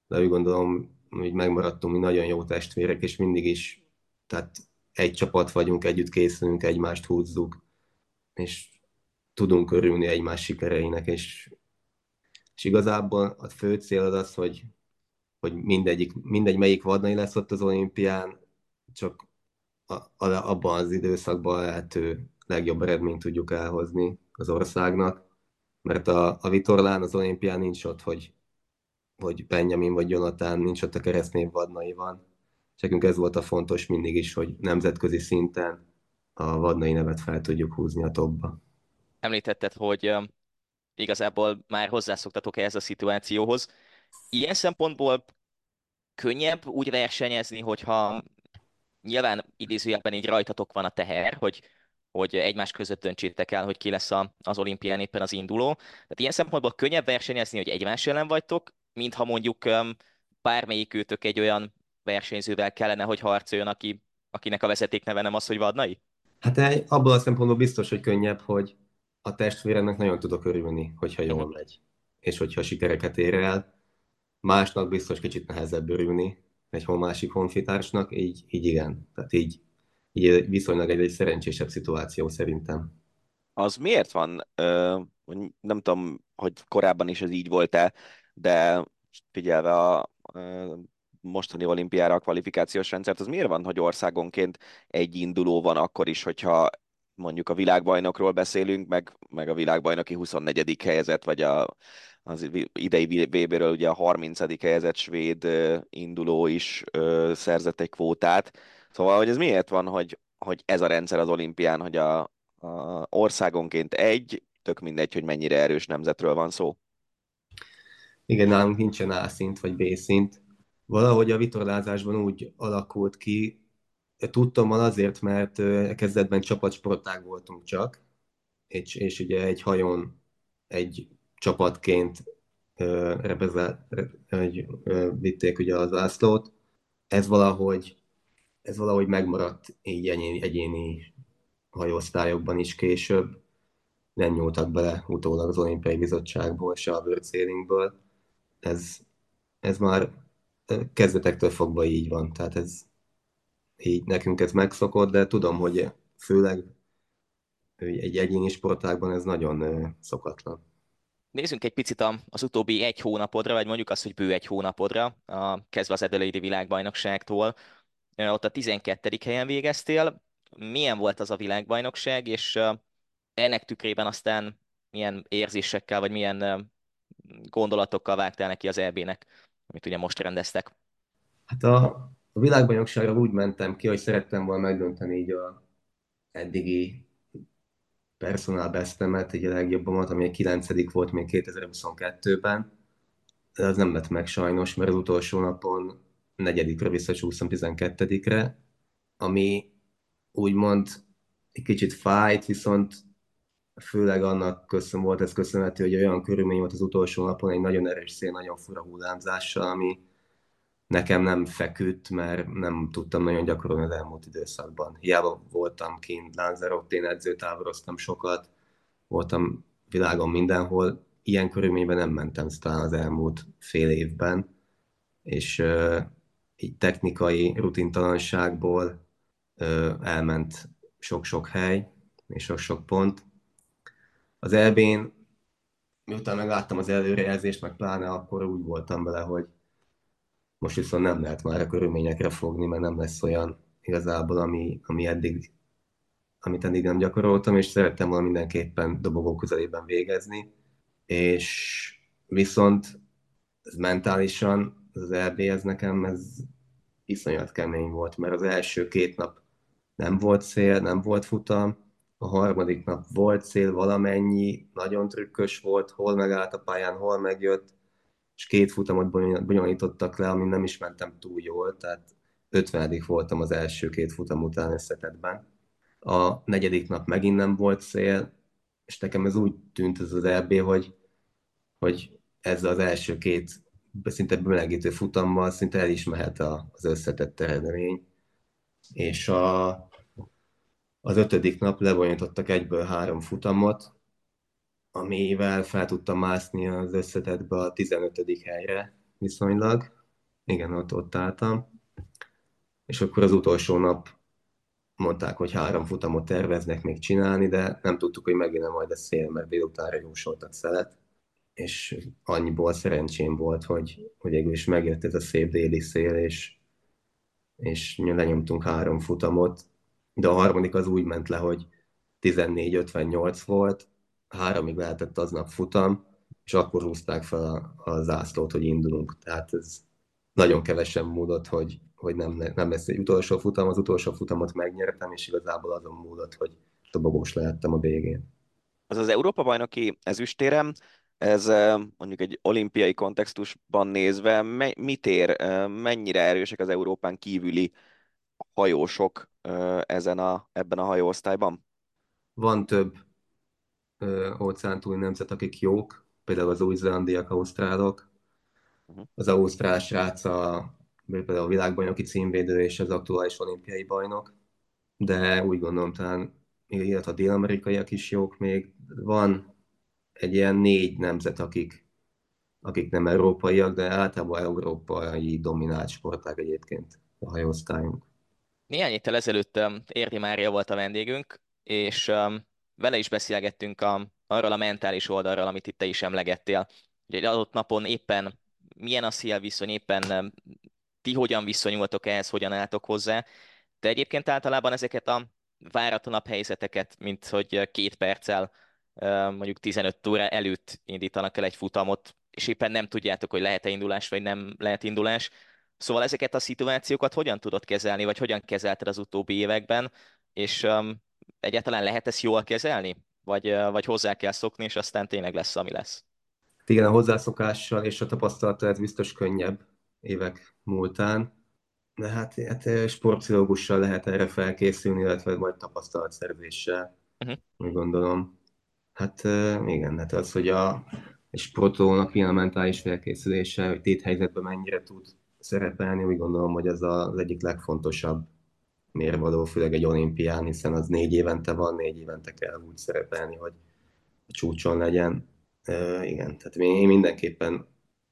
Speaker 5: de úgy gondolom, hogy megmaradtunk mi nagyon jó testvérek, és mindig is, tehát egy csapat vagyunk, együtt készülünk, egymást húzzuk, és tudunk örülni egymás sikereinek, és, és igazából a fő cél az az, hogy, hogy mindegyik, mindegy melyik vadnai lesz ott az olimpián, csak a, a, abban az időszakban lehető legjobb eredményt tudjuk elhozni az országnak, mert a, a Vitorlán az olimpián nincs ott, hogy, hogy Benjamin vagy Jonathan, nincs ott a keresztnév vadnai van. Nekünk ez volt a fontos mindig is, hogy nemzetközi szinten a vadnai nevet fel tudjuk húzni a topba.
Speaker 3: Említetted, hogy igazából már hozzászoktatok ehhez a szituációhoz. Ilyen szempontból könnyebb úgy versenyezni, hogyha nyilván idézőjelben így rajtatok van a teher, hogy hogy egymás között döntsétek el, hogy ki lesz a, az olimpián éppen az induló. Tehát ilyen szempontból könnyebb versenyezni, hogy egymás ellen vagytok, mint ha mondjuk bármelyik őtök egy olyan versenyzővel kellene, hogy harcoljon, aki, akinek a vezeték neve nem az, hogy vadnai?
Speaker 5: Hát abból a szempontból biztos, hogy könnyebb, hogy a testvéremnek nagyon tudok örülni, hogyha jól mhm. megy, és hogyha sikereket ér el. Másnak biztos kicsit nehezebb örülni, egy másik honfitársnak, így, így igen. Tehát így így viszonylag egy, egy szerencsésebb szituáció szerintem.
Speaker 2: Az miért van, nem tudom, hogy korábban is ez így volt-e, de figyelve a mostani olimpiára a kvalifikációs rendszert, az miért van, hogy országonként egy induló van akkor is, hogyha mondjuk a világbajnokról beszélünk, meg, meg a világbajnoki 24. helyezett, vagy a, az idei VB-ről ugye a 30. helyezett svéd induló is szerzett egy kvótát, Szóval, hogy ez miért van, hogy, hogy ez a rendszer az olimpián, hogy a, a országonként egy, tök mindegy, hogy mennyire erős nemzetről van szó.
Speaker 5: Igen, nálunk nincsen A szint vagy B szint. Valahogy a vitorlázásban úgy alakult ki, tudtam azért, mert kezdetben csapatsportág voltunk csak, és, és ugye egy hajón egy csapatként repezelt, vitték ugye az ászlót. Ez valahogy ez valahogy megmaradt így egyéni, egyéni hajóosztályokban is később. Nem nyúltak bele utólag az olimpiai bizottságból, se a World Ez, ez már kezdetektől fogva így van, tehát ez így nekünk ez megszokott, de tudom, hogy főleg egy egyéni sportágban ez nagyon szokatlan.
Speaker 3: Nézzünk egy picit az utóbbi egy hónapodra, vagy mondjuk azt, hogy bő egy hónapodra, kezdve az Adelaide világbajnokságtól ott a 12. helyen végeztél. Milyen volt az a világbajnokság, és ennek tükrében aztán milyen érzésekkel, vagy milyen gondolatokkal vágtál neki az EB-nek, amit ugye most rendeztek?
Speaker 5: Hát a, a világbajnokságra úgy mentem ki, hogy szerettem volna megdönteni így a eddigi personal bestemet, egy a legjobbamat, ami egy 9. volt még 2022-ben, de az nem lett meg sajnos, mert az utolsó napon negyedikre visszacsúszom 12-re, ami úgymond egy kicsit fájt, viszont főleg annak köszön, volt ez köszönhető, hogy olyan körülmény volt az utolsó napon, egy nagyon erős szél, nagyon fura hullámzással, ami nekem nem feküdt, mert nem tudtam nagyon gyakorolni az elmúlt időszakban. Hiába voltam kint Lanzarotén, edzőtáboroztam sokat, voltam világon mindenhol, ilyen körülményben nem mentem talán az elmúlt fél évben, és így technikai rutintalanságból elment sok-sok hely és sok-sok pont. Az EB-n, miután megláttam az előrejelzést, meg pláne akkor úgy voltam vele, hogy most viszont nem lehet már a körülményekre fogni, mert nem lesz olyan igazából, ami, ami eddig, amit eddig nem gyakoroltam, és szerettem volna mindenképpen dobogó közelében végezni, és viszont ez mentálisan, az EB, ez nekem ez iszonyat kemény volt, mert az első két nap nem volt szél, nem volt futam, a harmadik nap volt szél valamennyi, nagyon trükkös volt, hol megállt a pályán, hol megjött, és két futamot bonyolítottak le, amin nem is mentem túl jól, tehát 50 voltam az első két futam után összetetben. A negyedik nap megint nem volt szél, és nekem ez úgy tűnt ez az EB, hogy, hogy ez az első két szinte bemelegítő futammal szinte el is mehet az összetett eredmény. És a, az ötödik nap lebonyolítottak egyből három futamot, amivel fel tudtam mászni az összetetbe a 15. helyre viszonylag. Igen, ott, ott álltam. És akkor az utolsó nap mondták, hogy három futamot terveznek még csinálni, de nem tudtuk, hogy megint majd a szél, mert délutánra jósoltak szelet. És annyiból szerencsém volt, hogy, hogy végül is megjött ez a szép déli szél, és, és lenyomtunk három futamot, de a harmadik az úgy ment le, hogy 14-58 volt, háromig lehetett aznap futam, és akkor húzták fel a, a zászlót, hogy indulunk. Tehát ez nagyon kevesen múlott, hogy, hogy nem, nem lesz egy utolsó futam, az utolsó futamot megnyertem, és igazából azon múlott, hogy dobogós lehettem a végén.
Speaker 2: Az az Európa-bajnoki ezüstérem, ez mondjuk egy olimpiai kontextusban nézve mit ér, mennyire erősek az Európán kívüli hajósok ezen a, ebben a hajóosztályban?
Speaker 5: Van több óceántúli nemzet, akik jók, például az új-zélandiak, ausztrálok. Uh-huh. Az ausztrál srác a, például a világbajnoki címvédő és az aktuális olimpiai bajnok, de úgy gondolom talán illetve a dél-amerikaiak is jók még. Van egy ilyen négy nemzet, akik, akik nem európaiak, de általában európai dominált sporták egyébként a hajóosztályunk.
Speaker 3: Néhány héttel ezelőtt Érdi Mária volt a vendégünk, és um, vele is beszélgettünk a, arról a mentális oldalról, amit itt te is emlegettél. Hogy egy adott napon éppen milyen a szélviszony, éppen ti hogyan viszonyultok ehhez, hogyan álltok hozzá. De egyébként általában ezeket a váratlanabb helyzeteket, mint hogy két perccel, mondjuk 15 óra előtt indítanak el egy futamot, és éppen nem tudjátok, hogy lehet-e indulás, vagy nem lehet indulás. Szóval ezeket a szituációkat hogyan tudod kezelni, vagy hogyan kezelted az utóbbi években, és egyáltalán lehet ezt jól kezelni? Vagy, vagy hozzá kell szokni, és aztán tényleg lesz, ami lesz?
Speaker 5: Igen, a hozzászokással és a tapasztalattal ez biztos könnyebb évek múltán. De hát, hát sportpszichológussal lehet erre felkészülni, illetve majd tapasztalatszerzéssel, uh-huh. úgy gondolom. Hát igen, hát az, hogy a sportolónak milyen a mentális felkészülése, hogy téthelyzetben mennyire tud szerepelni, úgy gondolom, hogy ez az egyik legfontosabb mérvadó, főleg egy olimpián, hiszen az négy évente van, négy évente kell úgy szerepelni, hogy a csúcson legyen. E, igen, tehát én mindenképpen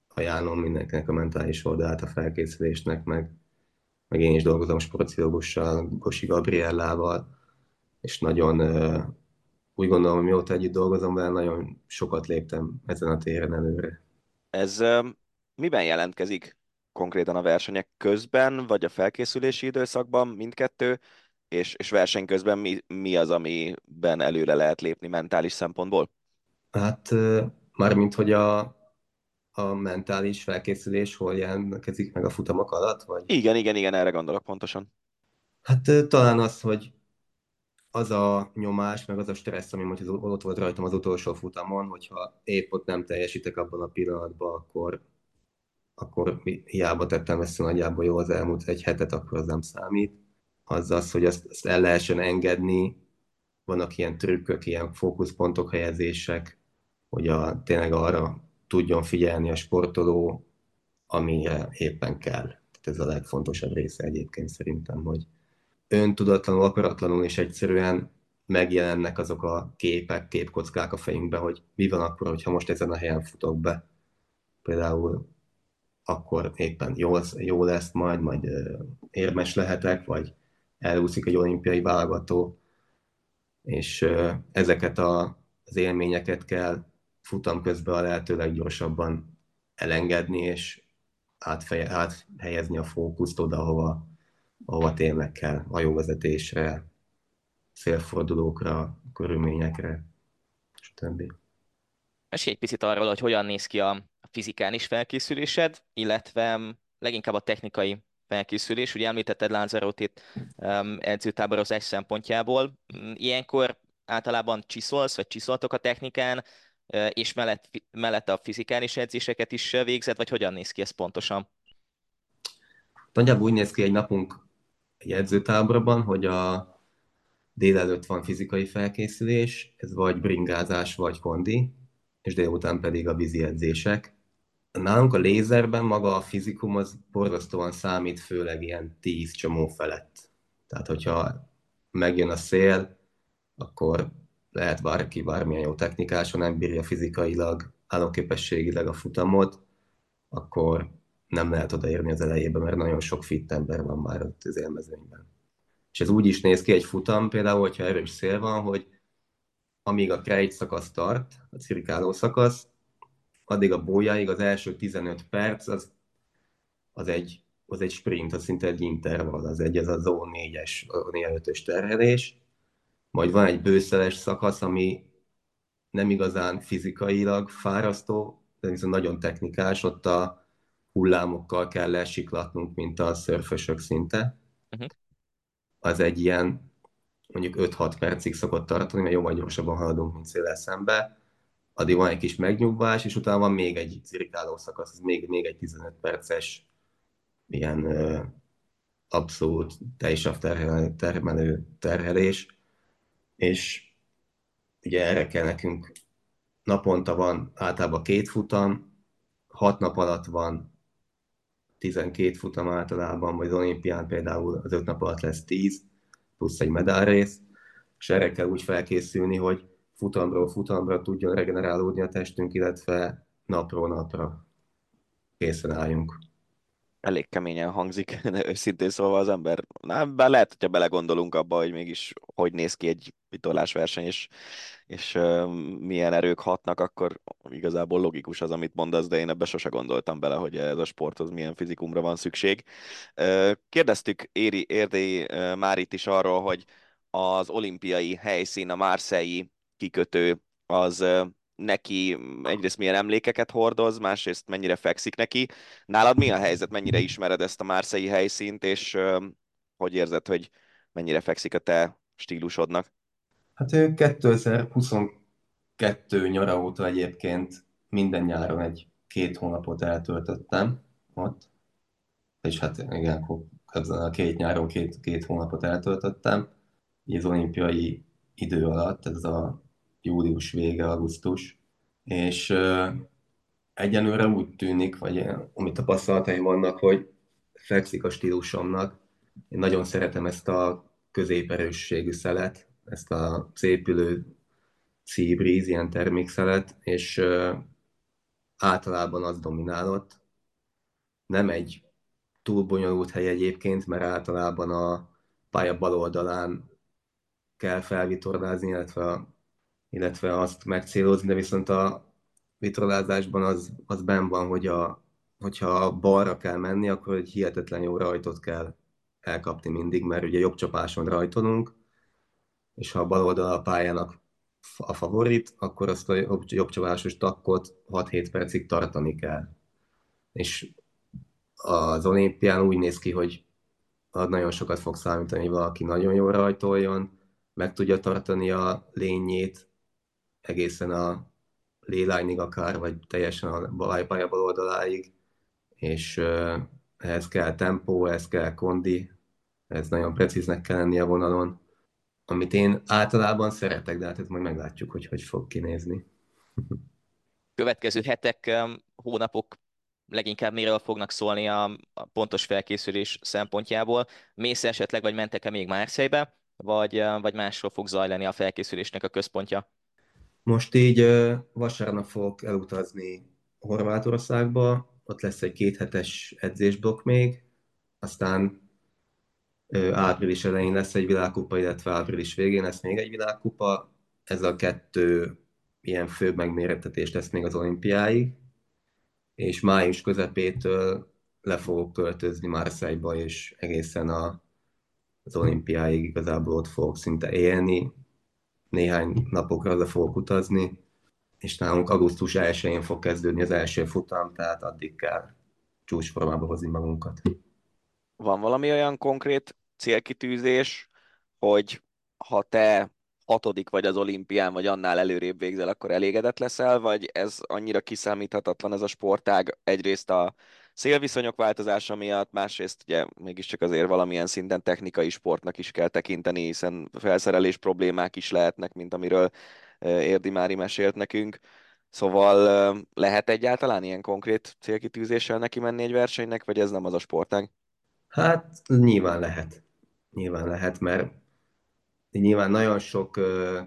Speaker 5: ajánlom mindenkinek a mentális oldalát a felkészülésnek, meg, meg én is dolgozom sportpszichológussal, Gosi Gabriellával, és nagyon úgy gondolom, hogy mióta együtt dolgozom vele, nagyon sokat léptem ezen a téren előre.
Speaker 2: Ez miben jelentkezik? konkrétan a versenyek közben, vagy a felkészülési időszakban, mindkettő, és, és verseny közben mi, mi az, amiben előre lehet lépni mentális szempontból?
Speaker 5: Hát mármint, hogy a, a mentális felkészülés hol jelentkezik meg a futamok alatt? Vagy?
Speaker 2: Igen, igen, igen, erre gondolok pontosan.
Speaker 5: Hát talán az, hogy az a nyomás, meg az a stressz, ami most ott volt rajtam az utolsó futamon, hogyha épp ott nem teljesítek abban a pillanatban, akkor akkor hiába tettem ezt nagyjából jó az elmúlt egy hetet, akkor az nem számít. Az az, hogy azt, azt el lehessen engedni, vannak ilyen trükkök, ilyen fókuszpontok, helyezések, hogy a, tényleg arra tudjon figyelni a sportoló, amire éppen kell. Tehát ez a legfontosabb része egyébként szerintem, hogy öntudatlanul, akaratlanul és egyszerűen megjelennek azok a képek, képkockák a fejünkbe, hogy mi van akkor, hogyha most ezen a helyen futok be. Például akkor éppen jó, jó lesz majd, majd érmes lehetek, vagy elúszik egy olimpiai válogató, és ezeket a, az élményeket kell futam közben a lehető leggyorsabban elengedni, és átfeje, áthelyezni a fókuszt oda, ahova, ahova tényleg kell, hajóvezetésre, szélfordulókra, körülményekre, stb.
Speaker 3: Mesélj egy picit arról, hogy hogyan néz ki a fizikális felkészülésed, illetve leginkább a technikai felkészülés. Ugye említetted Lanzarotit um, edzőtáborozás szempontjából. Mm, ilyenkor általában csiszolsz, vagy csiszoltok a technikán, és mellett, mellett a fizikális edzéseket is végzed, vagy hogyan néz ki ez pontosan?
Speaker 5: Nagyjából úgy néz ki egy napunk egy edzőtáborban, hogy a délelőtt van fizikai felkészülés, ez vagy bringázás, vagy kondi, és délután pedig a vízi edzések. Nálunk a lézerben maga a fizikum az borzasztóan számít, főleg ilyen 10 csomó felett. Tehát, hogyha megjön a szél, akkor lehet bárki bármilyen jó technikás, ha nem bírja fizikailag, állóképességileg a futamot, akkor nem lehet odaérni az elejébe, mert nagyon sok fit ember van már ott az élmezőnyben. És ez úgy is néz ki egy futam, például, hogyha erős szél van, hogy amíg a krejt szakasz tart, a cirkáló szakasz, addig a bójáig az első 15 perc az, az, egy, az egy sprint, az szinte egy intervall, az egy, ez a zón 4-es, 4-5-ös terhelés, majd van egy bőszeles szakasz, ami nem igazán fizikailag fárasztó, de viszont nagyon technikás, ott a hullámokkal kell lesiklatnunk, mint a szörfösök szinte. Uh-huh. Az egy ilyen mondjuk 5-6 percig szokott tartani, mert jóval gyorsabban haladunk, mint széle szembe. Addig van egy kis megnyugvás, és utána van még egy cirkáló szakasz, ez még, még egy 15 perces ilyen uh, abszolút teljesav termelő terhelés, és ugye erre kell nekünk naponta van általában két futam, hat nap alatt van 12 futam általában, vagy az olimpián például az öt nap alatt lesz 10, plusz egy medálrész, és erre kell úgy felkészülni, hogy futamról futamra tudjon regenerálódni a testünk, illetve napról napra készen álljunk
Speaker 2: elég keményen hangzik, <laughs> őszintén szólva az ember. Na, bár lehet, hogyha belegondolunk abba, hogy mégis hogy néz ki egy vitolásverseny, és, és milyen erők hatnak, akkor igazából logikus az, amit mondasz, de én ebbe sose gondoltam bele, hogy ez a sporthoz milyen fizikumra van szükség. Kérdeztük Éri, Érdei uh, Márit is arról, hogy az olimpiai helyszín, a Márszei kikötő az neki egyrészt milyen emlékeket hordoz, másrészt mennyire fekszik neki. Nálad mi a helyzet, mennyire ismered ezt a márszei helyszínt, és hogy érzed, hogy mennyire fekszik a te stílusodnak?
Speaker 5: Hát ő 2022 nyara óta egyébként minden nyáron egy két hónapot eltöltöttem ott, és hát igen, ezen a két nyáron két, két hónapot eltöltöttem, így az olimpiai idő alatt, ez a július vége, augusztus, és uh, egyenlőre úgy tűnik, vagy amit tapasztalataim vannak, hogy fekszik a stílusomnak. Én nagyon szeretem ezt a középerősségű szelet, ezt a szépülő sea breeze, ilyen termékszelet, és általában az dominálott. Nem egy túl bonyolult hely egyébként, mert általában a pálya bal oldalán kell felvitorlázni, illetve illetve azt megcélozni, de viszont a vitrolázásban az, az ben van, hogy a, hogyha balra kell menni, akkor egy hihetetlen jó rajtot kell elkapni mindig, mert ugye jobb csapáson rajtolunk, és ha a bal oldal a pályának a favorit, akkor azt a jobb, jobb csapásos takkot 6-7 percig tartani kell. És az olimpián úgy néz ki, hogy nagyon sokat fog számítani, hogy valaki nagyon jól rajtoljon, meg tudja tartani a lényét, egészen a lélányig akár, vagy teljesen a pálya bal oldaláig, és ehhez kell tempó, ehhez kell kondi, ez nagyon precíznek kell lenni a vonalon, amit én általában szeretek, de hát ezt majd meglátjuk, hogy hogy fog kinézni.
Speaker 3: Következő hetek, hónapok leginkább miről fognak szólni a, a pontos felkészülés szempontjából? Mész esetleg, vagy mentek-e még Márszejbe, vagy, vagy másról fog zajlani a felkészülésnek a központja?
Speaker 5: Most így vasárnap fogok elutazni Horvátországba, ott lesz egy kéthetes edzésblokk még, aztán április elején lesz egy világkupa, illetve április végén lesz még egy világkupa. Ez a kettő ilyen főbb megmérettetés lesz még az olimpiáig, és május közepétől le fogok költözni Marseille-ba, és egészen a, az olimpiáig igazából ott fogok szinte élni. Néhány napokra le fogok utazni, és nálunk augusztus 1-én fog kezdődni az első futam, tehát addig kell csúcsformába hozni magunkat.
Speaker 2: Van valami olyan konkrét célkitűzés, hogy ha te hatodik vagy az olimpián, vagy annál előrébb végzel, akkor elégedett leszel, vagy ez annyira kiszámíthatatlan ez a sportág egyrészt a szélviszonyok változása miatt, másrészt ugye mégiscsak azért valamilyen szinten technikai sportnak is kell tekinteni, hiszen felszerelés problémák is lehetnek, mint amiről Érdi Mári mesélt nekünk. Szóval lehet egyáltalán ilyen konkrét célkitűzéssel neki menni egy versenynek, vagy ez nem az a sportág?
Speaker 5: Hát nyilván lehet. Nyilván lehet, mert nyilván nagyon sok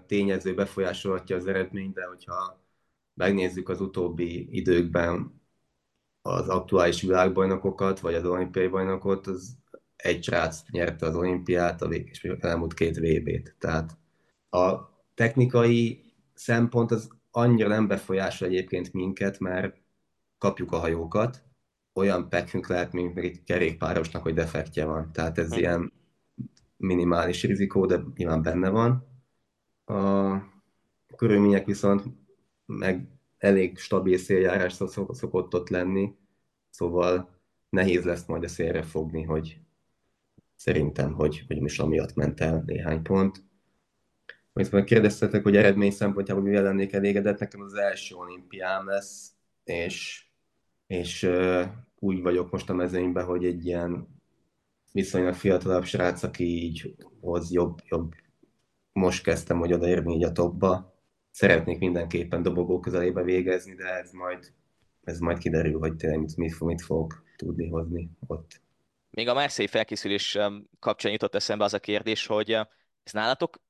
Speaker 5: tényező befolyásolhatja az eredményt, de hogyha megnézzük az utóbbi időkben az aktuális világbajnokokat, vagy az olimpiai bajnokot, az egy srác nyerte az olimpiát, a és elmúlt két VB-t. Tehát a technikai szempont az annyira nem befolyásol egyébként minket, mert kapjuk a hajókat, olyan pekünk lehet, mint egy kerékpárosnak, hogy defektje van. Tehát ez hmm. ilyen minimális rizikó, de nyilván benne van. A körülmények viszont meg elég stabil széljárás szokott ott lenni, szóval nehéz lesz majd a szélre fogni, hogy szerintem, hogy, hogy most amiatt ment el néhány pont. Amit meg kérdeztetek, hogy eredmény szempontjából mi lennék elégedett, nekem az első olimpiám lesz, és, és úgy vagyok most a mezőnyben, hogy egy ilyen viszonylag fiatalabb srác, aki így hoz jobb, jobb most kezdtem, hogy odaérni így a topba. Szeretnék mindenképpen dobogó közelébe végezni, de ez majd, ez majd kiderül, hogy tényleg mit, mit, mit fog tudni hozni ott.
Speaker 3: Még a Marseille felkészülés um, kapcsán jutott eszembe az a kérdés, hogy uh, ez nálatok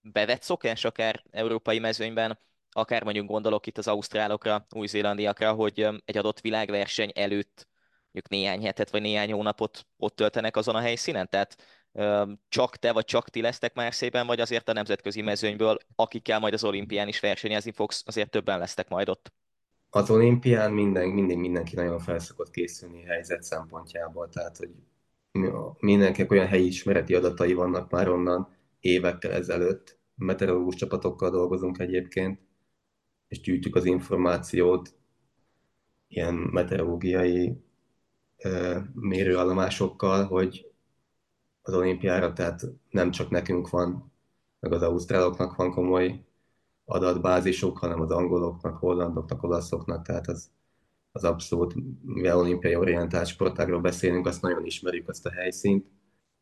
Speaker 3: bevett szokás akár európai mezőnyben, akár mondjuk gondolok itt az ausztrálokra, új-zélandiakra, hogy um, egy adott világverseny előtt mondjuk néhány hetet vagy néhány hónapot ott töltenek azon a helyszínen? Tehát csak te vagy csak ti lesztek már szépen, vagy azért a nemzetközi mezőnyből, akikkel majd az olimpián is versenyezni fogsz, azért többen lesztek majd ott?
Speaker 5: Az olimpián minden, mindig mindenki nagyon felszokott készülni helyzet szempontjából, tehát hogy mindenkinek olyan helyi ismereti adatai vannak már onnan évekkel ezelőtt. Meteorológus csapatokkal dolgozunk egyébként, és gyűjtjük az információt ilyen meteorológiai mérőállomásokkal, hogy az olimpiára, tehát nem csak nekünk van, meg az ausztráloknak van komoly adatbázisok, hanem az angoloknak, hollandoknak, olaszoknak, tehát az, az abszolút, mivel olimpiai orientált sportágról beszélünk, azt nagyon ismerjük azt a helyszínt.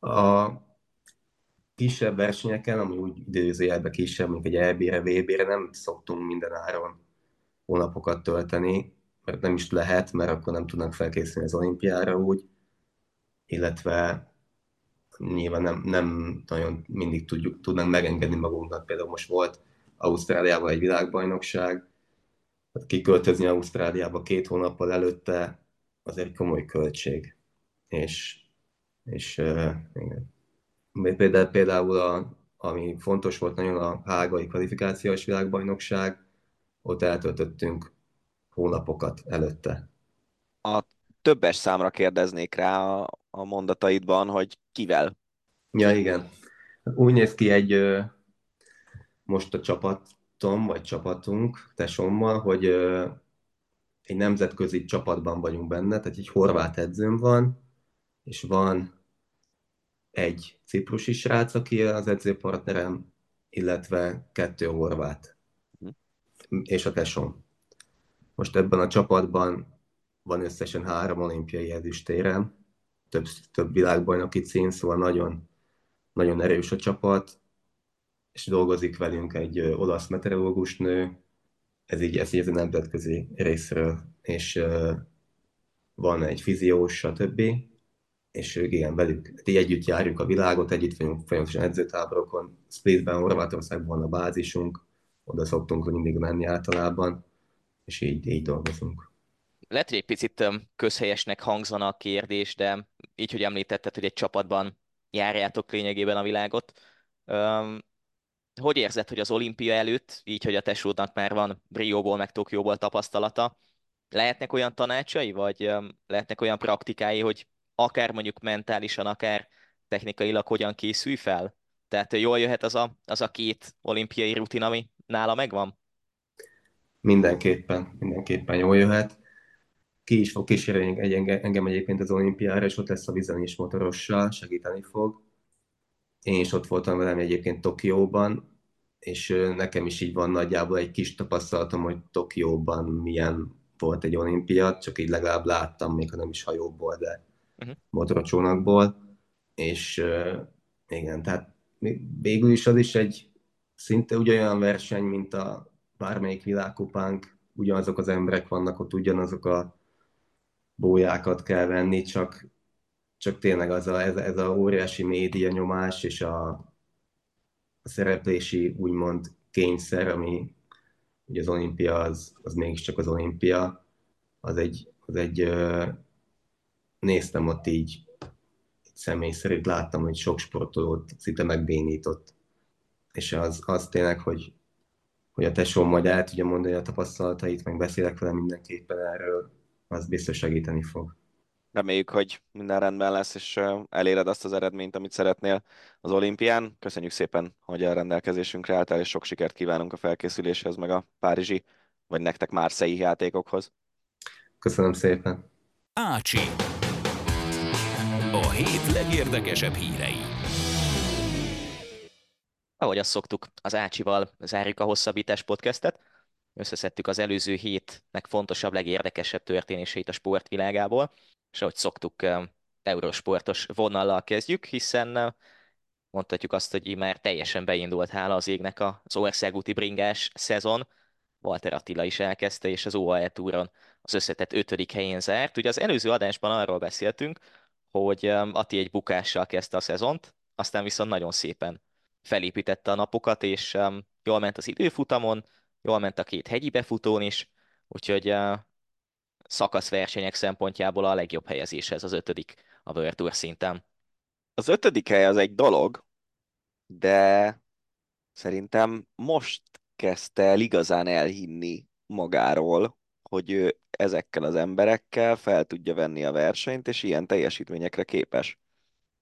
Speaker 5: A kisebb versenyeken, ami úgy időzőjelben kisebb, mint egy EB-re, VB-re nem szoktunk minden áron hónapokat tölteni, nem is lehet, mert akkor nem tudnak felkészülni az olimpiára úgy, illetve nyilván nem, nem nagyon mindig tudjuk, tudnánk megengedni magunknak. Például most volt Ausztráliában egy világbajnokság, hát kiköltözni Ausztráliába két hónappal előtte az egy komoly költség. És, és igen. Például, például a, ami fontos volt nagyon a hágai kvalifikációs világbajnokság, ott eltöltöttünk hónapokat előtte.
Speaker 2: A többes számra kérdeznék rá a, a mondataidban, hogy kivel?
Speaker 5: Ja, igen. Úgy néz ki egy most a csapatom, vagy csapatunk, tesommal, hogy egy nemzetközi csapatban vagyunk benne, tehát egy horvát edzőm van, és van egy ciprusi srác, aki az edzőpartnerem, illetve kettő horvát, hm. és a tesom. Most ebben a csapatban van összesen három olimpiai ezüstérem, több, több világbajnoki cím, szóval nagyon, nagyon erős a csapat, és dolgozik velünk egy olasz meteorológus nő, ez így, ez így a nemzetközi részről, és uh, van egy fiziós, stb. És ők igen, velük így együtt járjuk a világot, együtt vagyunk folyamatosan edzőtáborokon, Splitben, Horvátországban van a bázisunk, oda szoktunk mindig menni általában, és így, így dolgozunk.
Speaker 3: Lehet, hogy egy picit közhelyesnek hangzana a kérdés, de így, hogy említetted, hogy egy csapatban járjátok lényegében a világot. Hogy érzed, hogy az olimpia előtt, így, hogy a tesódnak már van Brióból, meg Tokióból tapasztalata, lehetnek olyan tanácsai, vagy lehetnek olyan praktikái, hogy akár mondjuk mentálisan, akár technikailag hogyan készülj fel? Tehát jól jöhet az a, az a két olimpiai rutin, ami nála megvan?
Speaker 5: Mindenképpen, mindenképpen jól jöhet. Ki is fog kísérni engem egyébként az olimpiára, és ott lesz a is motorossal, segíteni fog. Én is ott voltam velem egyébként Tokióban, és nekem is így van nagyjából egy kis tapasztalatom, hogy Tokióban milyen volt egy olimpia, csak így legalább láttam, még ha nem is hajóból, de uh-huh. motorcsónakból, és igen, tehát végül is az is egy szinte ugyanolyan verseny, mint a bármelyik világkupánk, ugyanazok az emberek vannak ott, ugyanazok a bójákat kell venni, csak, csak tényleg az a, ez, ez a óriási média nyomás és a, a szereplési úgymond kényszer, ami ugye az olimpia az, az mégiscsak az olimpia, az egy, az egy néztem ott így személy szerint láttam, hogy sok sportolót szinte megbénított. És az, az tényleg, hogy, hogy a tesóm majd el tudja mondani a tapasztalatait, meg beszélek vele mindenképpen erről, az biztos segíteni fog.
Speaker 2: Reméljük, hogy minden rendben lesz, és eléred azt az eredményt, amit szeretnél az olimpián. Köszönjük szépen, hogy a rendelkezésünkre álltál, és sok sikert kívánunk a felkészüléshez, meg a párizsi, vagy nektek márszei játékokhoz.
Speaker 5: Köszönöm szépen.
Speaker 1: Ácsi. A hét legérdekesebb hírei.
Speaker 3: Ahogy azt szoktuk, az Ácsival zárjuk a Hosszabbítás podcastet. Összeszedtük az előző hétnek fontosabb, legérdekesebb történéseit a sportvilágából, és ahogy szoktuk, eurosportos vonallal kezdjük, hiszen mondhatjuk azt, hogy már teljesen beindult hála az égnek az országúti bringás szezon. Walter Attila is elkezdte, és az OAE túron az összetett ötödik helyén zárt. Ugye az előző adásban arról beszéltünk, hogy Ati egy bukással kezdte a szezont, aztán viszont nagyon szépen felépítette a napokat, és jól ment az időfutamon, jól ment a két hegyi befutón is, úgyhogy szakaszversenyek szempontjából a legjobb helyezés ez az ötödik a World Tour szinten.
Speaker 2: Az ötödik hely az egy dolog, de szerintem most kezdte el igazán elhinni magáról, hogy ő ezekkel az emberekkel fel tudja venni a versenyt, és ilyen teljesítményekre képes.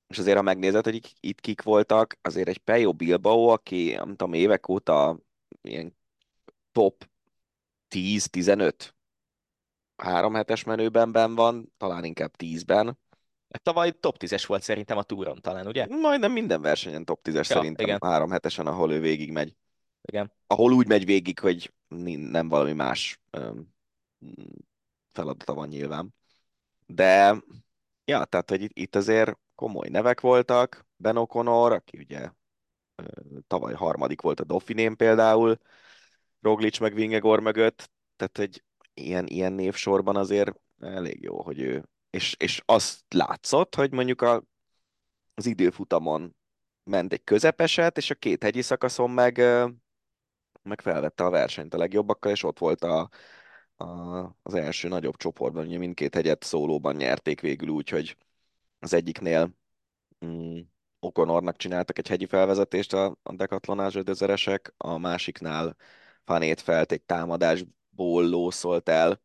Speaker 2: És azért, ha megnézed, hogy itt kik voltak, azért egy Pejo Bilbao, aki nem tudom, évek óta ilyen top 10-15 három hetes menőben ben van, talán inkább 10-ben.
Speaker 3: Tavaly top 10-es volt szerintem a túron talán, ugye?
Speaker 2: Majdnem minden versenyen top 10-es ja, szerintem igen. három hetesen, ahol ő végig megy.
Speaker 3: Igen.
Speaker 2: Ahol úgy megy végig, hogy nem valami más feladata van nyilván. De, ja, tehát, hogy itt, itt azért komoly nevek voltak. Ben O'Connor, aki ugye tavaly harmadik volt a Dauphinén például, Roglic meg Vingegor mögött, tehát egy ilyen, ilyen névsorban azért elég jó, hogy ő, és, és azt látszott, hogy mondjuk a, az időfutamon ment egy közepeset, és a két hegyi szakaszon meg, meg felvette a versenyt a legjobbakkal, és ott volt a, a, az első nagyobb csoportban, ugye mindkét hegyet szólóban nyerték végül úgy, hogy az egyiknél mm, Okonornak csináltak egy hegyi felvezetést a, a Decathlon Ázsödözeresek, a másiknál Fanét felt egy támadásból lószolt el,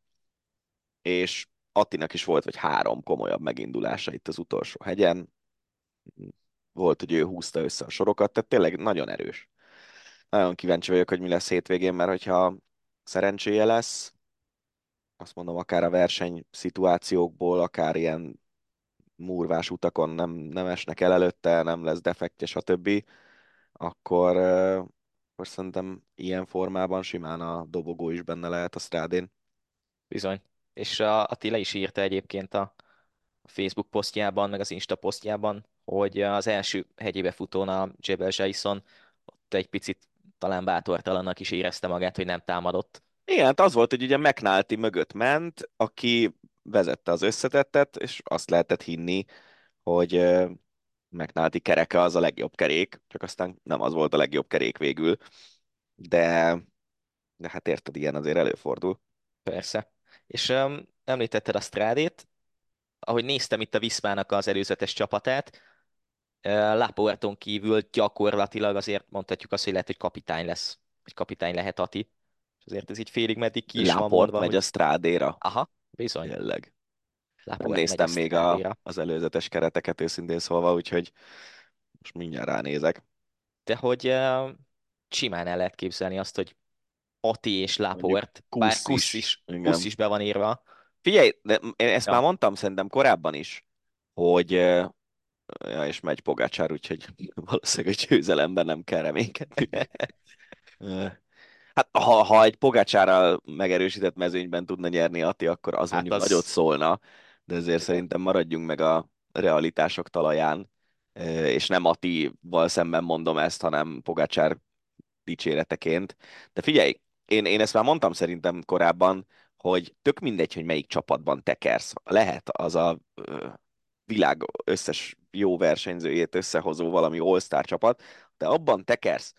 Speaker 2: és Attinak is volt vagy három komolyabb megindulása itt az utolsó hegyen. Volt, hogy ő húzta össze a sorokat, tehát tényleg nagyon erős. Nagyon kíváncsi vagyok, hogy mi lesz hétvégén, mert hogyha szerencséje lesz, azt mondom, akár a verseny szituációkból, akár ilyen murvás utakon nem, nem esnek el előtte, nem lesz defektje, stb., akkor, akkor szerintem ilyen formában simán a dobogó is benne lehet a strádén.
Speaker 3: Bizony. És a Attila is írta egyébként a Facebook posztjában, meg az Insta posztjában, hogy az első hegyébe futón a Jebel Jason ott egy picit talán bátortalannak is érezte magát, hogy nem támadott.
Speaker 2: Igen, hát az volt, hogy ugye McNulty mögött ment, aki vezette az összetettet, és azt lehetett hinni, hogy McNulty kereke az a legjobb kerék, csak aztán nem az volt a legjobb kerék végül. De, de hát érted, ilyen azért előfordul.
Speaker 3: Persze. És um, említetted a Strádét, ahogy néztem itt a Viszmának az előzetes csapatát, Laporton kívül gyakorlatilag azért mondhatjuk azt, hogy lehet, hogy kapitány lesz, vagy kapitány lehet Ati. Azért ez így félig meddig ki is van
Speaker 2: Laport
Speaker 3: mondva,
Speaker 2: megy
Speaker 3: hogy...
Speaker 2: a strádéra.
Speaker 3: Aha, bizony.
Speaker 2: Tényleg. Nem
Speaker 3: megy
Speaker 2: néztem még a, az előzetes kereteket őszintén szólva, úgyhogy most mindjárt ránézek.
Speaker 3: De hogy uh, simán el lehet képzelni azt, hogy Ati és Laport, bár
Speaker 2: Kusz is,
Speaker 3: is. Kusz is be van írva.
Speaker 2: Figyelj, de én ezt
Speaker 3: Ja.
Speaker 2: már mondtam szerintem korábban is, hogy ja, és megy Pogácsár, úgyhogy <laughs> valószínűleg a győzelemben nem kell reménykedni. <laughs> Hát ha, ha egy Pogácsárral megerősített mezőnyben tudna nyerni Ati, akkor az
Speaker 3: Hát
Speaker 2: mondjuk
Speaker 3: az-
Speaker 2: nagyot szólna, de ezért szerintem maradjunk meg a realitások talaján, és nem Atival szemben mondom ezt, hanem Pogácsár dicséreteként. De figyelj, én, én ezt már mondtam szerintem korábban, hogy tök mindegy, hogy melyik csapatban tekersz. Lehet az a világ összes jó versenyzőjét összehozó valami all-star csapat, de abban tekersz,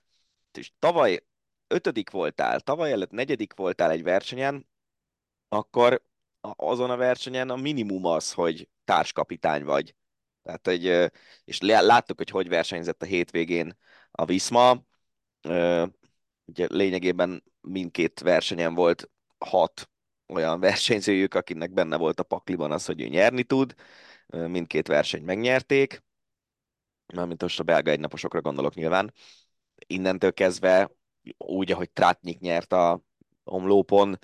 Speaker 2: és tavaly ötödik voltál, tavaly előtt negyedik voltál egy versenyen, akkor azon a versenyen a minimum az, hogy társkapitány vagy. Tehát, ö, és lá- láttuk, hogy hogy versenyzett a hétvégén a Visma. Ö, Ugye lényegében mindkét versenyen volt hat olyan versenyzőjük, akinek benne volt a pakliban az, hogy ő nyerni tud. Mindkét versenyt megnyerték. Mármint most a belga egynaposokra gondolok nyilván. Innentől kezdve, úgy, ahogy Trátnyik nyert a omlópon,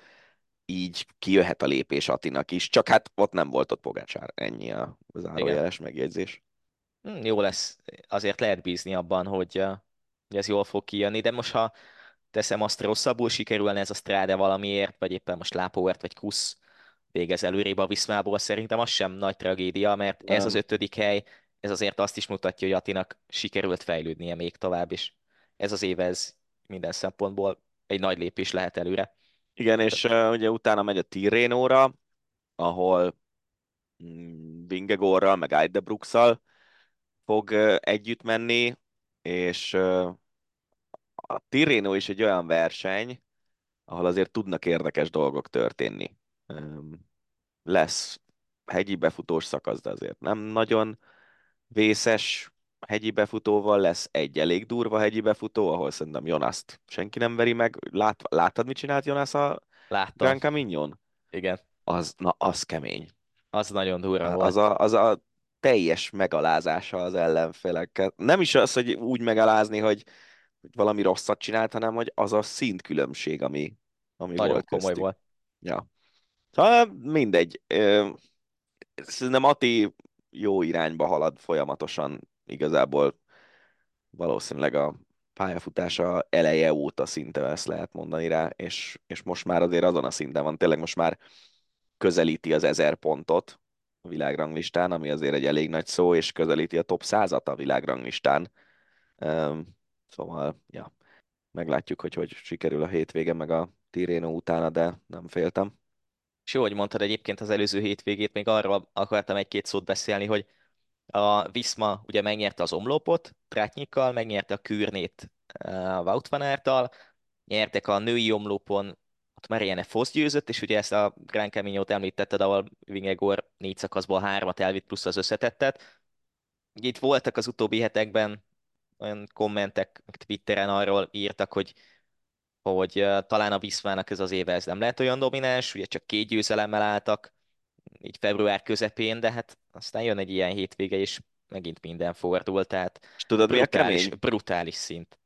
Speaker 2: így kijöhet a lépés Atinak is, csak hát ott nem volt ott Pogácsár, ennyi a zárójeles megjegyzés.
Speaker 3: Hm, jó lesz, azért lehet bízni abban, hogy, hogy ez jól fog kijönni, de most ha teszem azt rosszabbul sikerülne ez a Strade valamiért, vagy éppen most Lápóert vagy Kusz végez előrébb a Viszmából, szerintem az sem nagy tragédia, mert ez
Speaker 2: Nem.
Speaker 3: az ötödik hely, ez azért azt is mutatja, hogy Atinak sikerült fejlődnie még tovább, és ez az év ez minden szempontból egy nagy lépés lehet előre.
Speaker 2: Igen, és uh, ugye utána megy a Tirrénóra, ahol mm, Vingegorral, meg Eidebruxal fog uh, együtt menni, és uh, a Tirreno is egy olyan verseny, ahol azért tudnak érdekes dolgok történni. Um, lesz hegyi befutós szakasz, de azért nem nagyon vészes hegyi befutóval, lesz egy elég durva hegyi befutó, ahol szerintem Jonaszt senki nem veri meg. Lát, láttad, mit csinált Jonas a
Speaker 3: Láttam,
Speaker 2: Gran Camignon?
Speaker 3: igen,
Speaker 2: Az, na, az kemény.
Speaker 3: az nagyon durva volt.
Speaker 2: Az a, az a teljes megalázása az ellenfeleket. Nem is az, hogy úgy megalázni, hogy valami rosszat csinált, hanem hogy az a szintkülönbség, ami, ami
Speaker 3: Nagyon
Speaker 2: volt
Speaker 3: komoly
Speaker 2: köztük.
Speaker 3: volt.
Speaker 2: Ja. Szóval mindegy. Szerintem Ati jó irányba halad folyamatosan. Igazából valószínűleg a pályafutása eleje óta szinte ezt lehet mondani rá, és, és most már azért azon a szinten van, tényleg most már közelíti az ezer pontot a világranglistán, ami azért egy elég nagy szó, és közelíti a top százat a világranglistán. Üm, Szóval, ja, meglátjuk, hogy hogy sikerül a hétvége, meg a Tirreno utána, de nem féltem.
Speaker 3: És jó, hogy mondtad egyébként az előző hétvégét, még arról akartam egy-két szót beszélni, hogy a Visma ugye megnyerte az omlopot Trátnyikkal, megnyerte a Kürnét uh, Wout van Aerttal, nyertek a női omlopon, ott Marianne Foss győzött, és ugye ezt a Grand Camino-t említetted, ahol Vingegor négy szakaszból hármat elvitt plusz az összetettet. Itt voltak az utóbbi hetekben olyan kommentek Twitteren arról írtak, hogy hogy uh, talán a Viszmának ez az éve ez nem lehet olyan domináns, ugye csak két győzelemmel álltak, így február közepén, de hát aztán jön egy ilyen hétvége, és megint minden fordul, tehát
Speaker 2: És tudod, mi a
Speaker 3: brutális, brutális szint.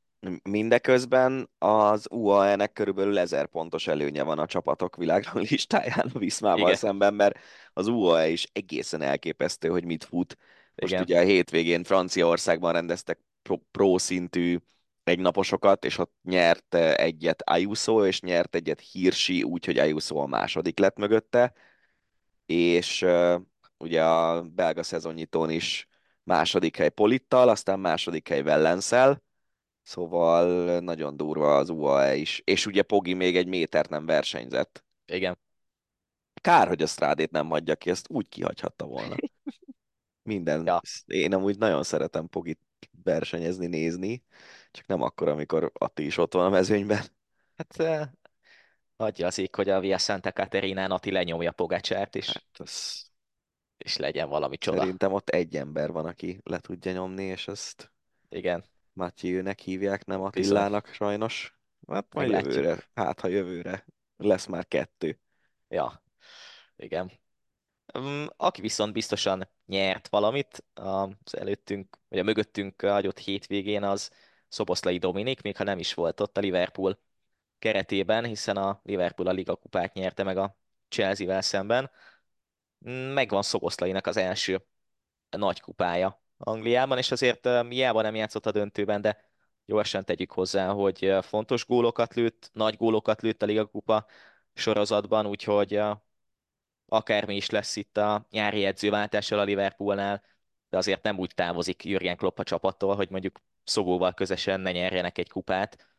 Speaker 2: Mindeközben az UAE-nek körülbelül 1000 pontos előnye van a csapatok világranglistán a Viszmával
Speaker 3: Igen.
Speaker 2: szemben, mert az UAE is egészen elképesztő, hogy mit fut. Most
Speaker 3: Igen.
Speaker 2: ugye a hétvégén Franciaországban rendeztek pro, pro szintű egynaposokat, és ott nyert eh, egyet Ayuso, és nyert egyet Hirschi, úgyhogy Ayuso a második lett mögötte, és uh, ugye a belga szezonnyitón is második hely Polittal, aztán második hely Vellenszel, Szóval nagyon durva az UAE is. És ugye Pogi még egy métert nem versenyzett.
Speaker 3: Igen.
Speaker 2: Kár, hogy a Strádét nem hagyja ki, ezt úgy kihagyhatta volna. Minden.
Speaker 3: Ja.
Speaker 2: Én amúgy nagyon szeretem Pogit versenyezni, nézni, csak nem akkor, amikor Atti is ott van a mezőnyben.
Speaker 3: Hát adja az ég, hogy a Via Santa Caterinán Ati lenyomja Pogácsárt, és,
Speaker 2: Hát az...
Speaker 3: és legyen valami csoda.
Speaker 2: Szerintem ott egy ember van, aki le tudja nyomni, és ezt
Speaker 3: Igen.
Speaker 2: Mathieu-nek hívják, nem Attilának sajnos. Hát majd
Speaker 3: Meglátjuk.
Speaker 2: jövőre, hát ha jövőre lesz már kettő.
Speaker 3: Ja, igen. Mm, Aki viszont biztosan nyert valamit az előttünk, vagy a mögöttünk hagyott hétvégén, az Szoboszlai Dominik, még ha nem is volt ott a Liverpool keretében, hiszen a Liverpool a Liga kupát nyerte meg a Chelsea-vel szemben. Megvan Szoboszlainak az első nagy kupája Angliában, és azért hiába nem játszott a döntőben, de gyorsan tegyük hozzá, hogy fontos gólokat lőtt, nagy gólokat lőtt a Liga kupa sorozatban, úgyhogy akármi is lesz itt a nyári edzőváltással a Liverpoolnál, de azért nem úgy távozik Jürgen Klopp a csapattól, hogy mondjuk Szobóval közösen ne nyerjenek egy kupát.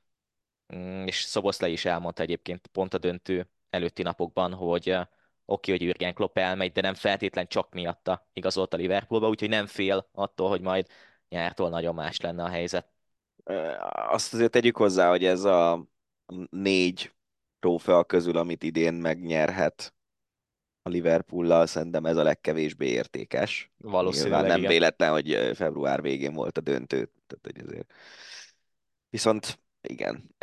Speaker 3: Mm, És Szoboszlai is elmondta egyébként pont a döntő előtti napokban, hogy oké, hogy Jürgen Klopp elmegy, de nem feltétlen csak miatta igazolt a Liverpoolba, úgyhogy nem fél attól, hogy majd nyártól nagyon más lenne a helyzet.
Speaker 2: Azt azért tegyük hozzá, hogy ez a négy trófea közül, amit idén megnyerhet a Liverpoollal, szerintem ez a legkevésbé értékes.
Speaker 3: Valószínűleg
Speaker 2: Nyilván nem
Speaker 3: igen.
Speaker 2: véletlen, hogy február végén volt a döntő. Tehát, hogy azért. Viszont igen,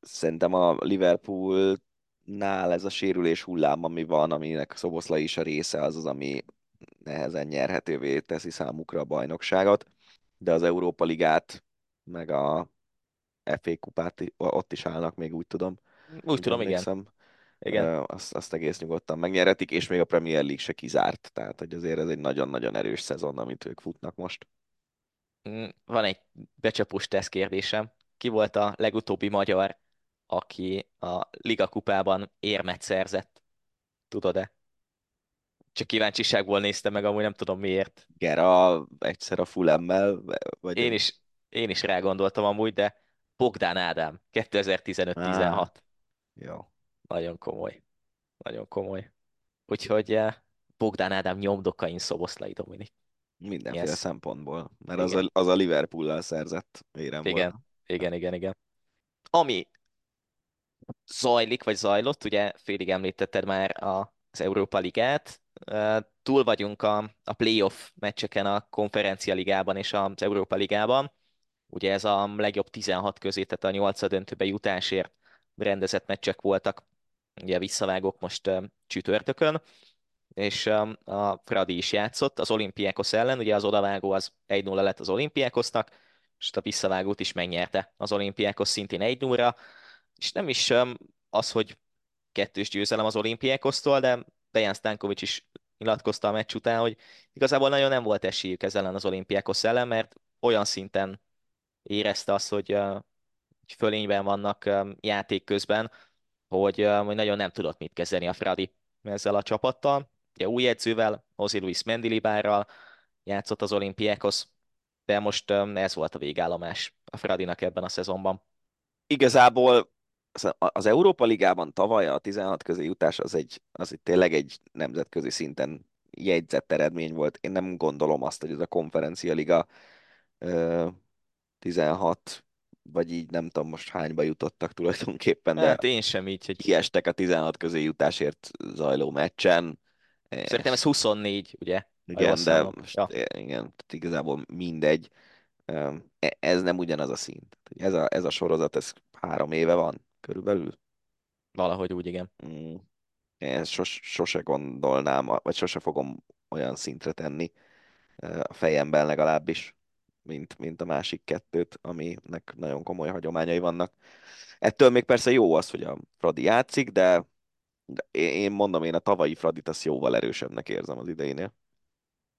Speaker 2: szerintem a Liverpoolnál ez a sérülés hullám, ami van, aminek Szoboszlai is a része, az az, ami nehezen nyerhetővé teszi számukra a bajnokságot, de az Európa Ligát, meg a FA kupát ott is állnak, még úgy tudom.
Speaker 3: Úgy tudom, igen.
Speaker 2: emlékszem.
Speaker 3: igen.
Speaker 2: Azt, azt egész nyugodtan megnyerhetik, és még a Premier League se kizárt. Tehát, hogy azért ez egy nagyon-nagyon erős szezon, amit ők futnak most.
Speaker 3: Mm, Van egy becsapós teszt kérdésem. Ki volt a legutóbbi magyar, aki a Liga kupában érmet szerzett? Tudod-e? Csak kíváncsiságból néztem meg, amúgy nem tudom miért.
Speaker 2: Gera egyszer a Fulemmel, vagy
Speaker 3: Én is, én is rá gondoltam amúgy, de Bogdán Ádám, 2015-16.
Speaker 2: Jó.
Speaker 3: Nagyon komoly. Nagyon komoly. Úgyhogy eh, Bogdán Ádám nyomdokain Szoboszlai Dominik.
Speaker 2: Mindenféle
Speaker 3: Yes.
Speaker 2: szempontból. Mert az a, az a Liverpool-lal szerzett érem
Speaker 3: Igen,
Speaker 2: volt.
Speaker 3: Igen, igen, igen. Ami zajlik, vagy zajlott, ugye félig említetted már a, az Európa Ligát, túl vagyunk a, a playoff meccseken a konferencia ligában és az Európa Ligában. Ugye ez a legjobb 16 közé, tehát a 8 döntőbe jutásért rendezett meccsek voltak. Ugye visszavágok most csütörtökön, és a Fradi is játszott az Olimpiákos ellen, ugye az odavágó az 1-0 lett az Olimpiákosnak, és a visszavágót is megnyerte az Olimpiákos szintén 1-0-ra, és nem is az, hogy kettős győzelem az olimpiákosztól, de Dejan Stankovic is nyilatkozta a meccs után, hogy igazából nagyon nem volt esélyük ezzel ellen az olimpiákos ellen, mert olyan szinten érezte azt, hogy, fölényben vannak játék közben, hogy, hogy nagyon nem tudott mit kezdeni a Fradi ezzel a csapattal. Ugye új edzővel, José Luis Mendilibárral játszott az olimpiákos, de most ez volt a végállomás a Fradinak ebben a szezonban.
Speaker 2: Igazából az- Európa Ligában tavaly a 16 közé jutás az egy, az egy tényleg egy nemzetközi szinten jegyzett eredmény volt. Én nem gondolom azt, hogy ez a konferencia liga ö, 16, vagy így nem tudom most hányba jutottak tulajdonképpen, de
Speaker 3: Hát én sem így, hogy
Speaker 2: kiestek a 16 közé jutásért zajló meccsen.
Speaker 3: Szerintem ez 24, ugye?
Speaker 2: Igen, de most,
Speaker 3: Ja.
Speaker 2: igen, tehát igazából mindegy. E- Ez nem ugyanaz a szint. Ez a, ez a sorozat, ez három éve van körülbelül.
Speaker 3: Valahogy úgy, igen.
Speaker 2: Mm. Én sos, sose gondolnám, vagy sose fogom olyan szintre tenni a fejemben legalábbis, mint, mint a másik kettőt, aminek nagyon komoly hagyományai vannak. Ettől még persze jó az, hogy a Fradi játszik, de, én mondom, én a tavalyi Fradit azt jóval erősebbnek érzem az idejénél.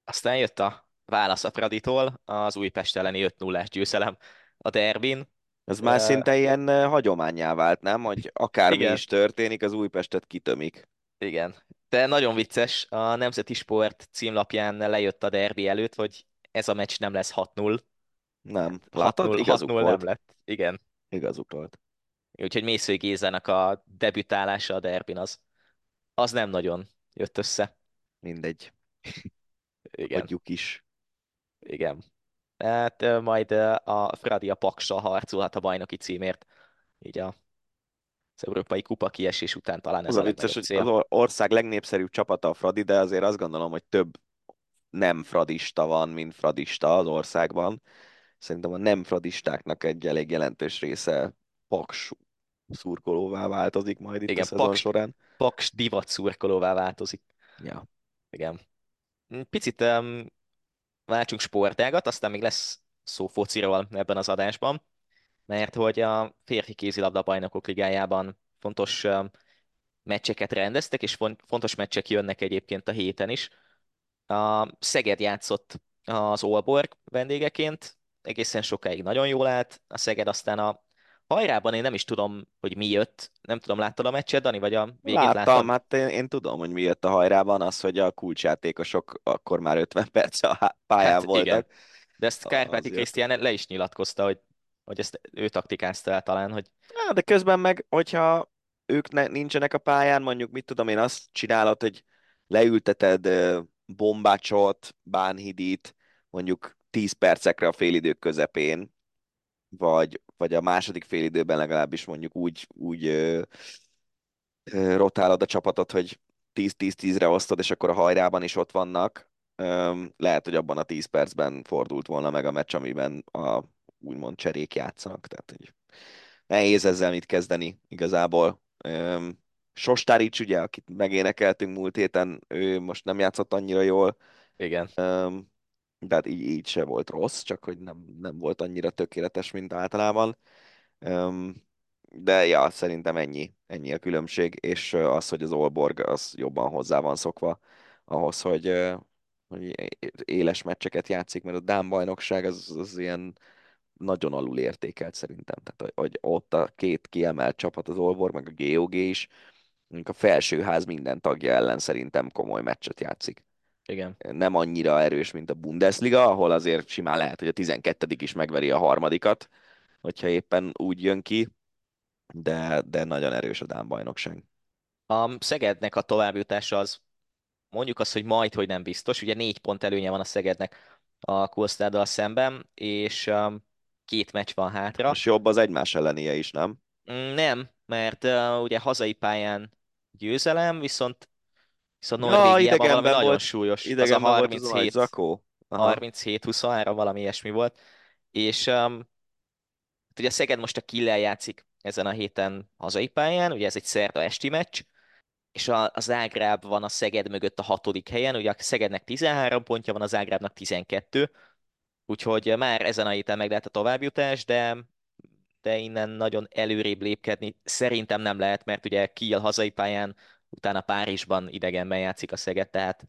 Speaker 3: Aztán jött a válasz a Fraditól, az Újpest elleni 5 0 győzelem a derbin.
Speaker 2: Ez már
Speaker 3: Ö,
Speaker 2: szinte ilyen ö, hagyománnyá vált, nem? Hogy akármi
Speaker 3: Igen.
Speaker 2: is történik, az Újpestet kitömik.
Speaker 3: Igen. De nagyon vicces, a Nemzeti Sport címlapján lejött a derbi előtt, hogy ez a meccs nem lesz 6-0.
Speaker 2: Nem.
Speaker 3: 6-0,
Speaker 2: Látod? Igazuk
Speaker 3: 6-0 nem
Speaker 2: volt.
Speaker 3: lett. Igen.
Speaker 2: Igazuk volt.
Speaker 3: Úgyhogy Mészői Gézának a debütálása a derbin az, az nem nagyon jött össze.
Speaker 2: Mindegy.
Speaker 3: Igen.
Speaker 2: Hagyjuk is.
Speaker 3: Igen. Hát majd a Fradi a Paksal harcolhat a bajnoki címért. Így a, az Európai Kupa kiesés után talán ez
Speaker 2: Az
Speaker 3: a
Speaker 2: vicces, hogy az
Speaker 3: cél.
Speaker 2: ország legnépszerűbb csapata a Fradi, de azért azt gondolom, hogy több nem fradista van, mint fradista az országban. Szerintem a nem fradistáknak egy elég jelentős része paks szurkolóvá változik majd itt
Speaker 3: Igen,
Speaker 2: a szezon
Speaker 3: Paks.
Speaker 2: során.
Speaker 3: Paks divat szurkolóvá változik.
Speaker 2: Ja.
Speaker 3: Igen. Picit um, váltsunk sportágat, aztán még lesz szó fociról ebben az adásban, mert hogy a férfi kézilabda bajnokok ligájában fontos um, meccseket rendeztek, és fon- fontos meccsek jönnek egyébként a héten is. A Szeged játszott az Olborg vendégeként, egészen sokáig nagyon jól állt, a Szeged aztán a hajrában én nem is tudom, hogy mi jött, nem tudom, láttad a meccset, Dani, vagy a végét
Speaker 2: Láttam,
Speaker 3: láttad?
Speaker 2: hát én, én tudom, hogy mi jött a hajrában, az, hogy a kulcsjátékosok akkor már 50 perc a pályán
Speaker 3: Hát
Speaker 2: voltak.
Speaker 3: igen. De ezt Kárpáti. Krisztián le is nyilatkozta, hogy, hogy ezt ő taktikázta el talán, hogy
Speaker 2: Á, de közben meg, hogyha ők ne, nincsenek a pályán, mondjuk mit tudom én, azt csinálod, hogy leülteted Bombácsot, Bánhidit, mondjuk 10 percekre a félidők közepén, vagy, vagy a második félidőben legalábbis mondjuk úgy, úgy ö, ö, rotálod a csapatot, hogy 10-10-10-re osztod, és akkor a hajrában is ott vannak. Öm, lehet, hogy abban a 10 percben fordult volna meg a meccs, amiben a úgymond cserék játszanak. Tehát, hogy nehéz ezzel mit kezdeni igazából. Öm, Sostárics, ugye, akit megénekeltünk múlt héten, ő most nem játszott annyira jól,
Speaker 3: igen,
Speaker 2: Öm, de hát így, így se volt rossz, csak hogy nem, nem volt annyira tökéletes, mint általában. De ja, szerintem ennyi, ennyi a különbség, és az, hogy az Olborg az jobban hozzá van szokva ahhoz, hogy, hogy éles meccseket játszik, mert a Dán bajnokság az, az ilyen nagyon alul értékelt szerintem. Tehát, hogy- ott a két kiemelt csapat, az Olborg, meg a GOG is, a felsőház minden tagja ellen szerintem komoly meccset játszik
Speaker 3: igen.
Speaker 2: nem annyira erős, mint a Bundesliga, ahol azért simán lehet, hogy a 12. is megveri a harmadikat, hogyha éppen úgy jön ki, de, de nagyon erős a Dán bajnokság.
Speaker 3: A Szegednek a továbbjutása az mondjuk azt, hogy majd, hogy nem biztos. Ugye négy pont előnye van a Szegednek a Kulsztáddal szemben, és um, két meccs van hátra.
Speaker 2: Most jobb az egymás ellenie is, nem?
Speaker 3: Mm, Nem, mert uh, ugye hazai pályán győzelem, viszont viszont
Speaker 2: Ja,
Speaker 3: Norvégiában valami nagyon súlyos. Az a
Speaker 2: Idegenben volt az a nagy
Speaker 3: 37
Speaker 2: zakó. Aha.
Speaker 3: 37-23, valami ilyesmi volt. És um, ugye Szeged most a Killel játszik ezen a héten hazai pályán, ugye ez egy szerda esti meccs, és a, a Zágráb van a Szeged mögött a hatodik helyen, ugye a Szegednek 13 pontja van, a Zágrábnak 12, úgyhogy már ezen a héten meg lehet a továbbjutás, de, de innen nagyon előrébb lépkedni szerintem nem lehet, mert ugye Kiel hazai pályán, utána Párizsban idegenben játszik a Szeged, tehát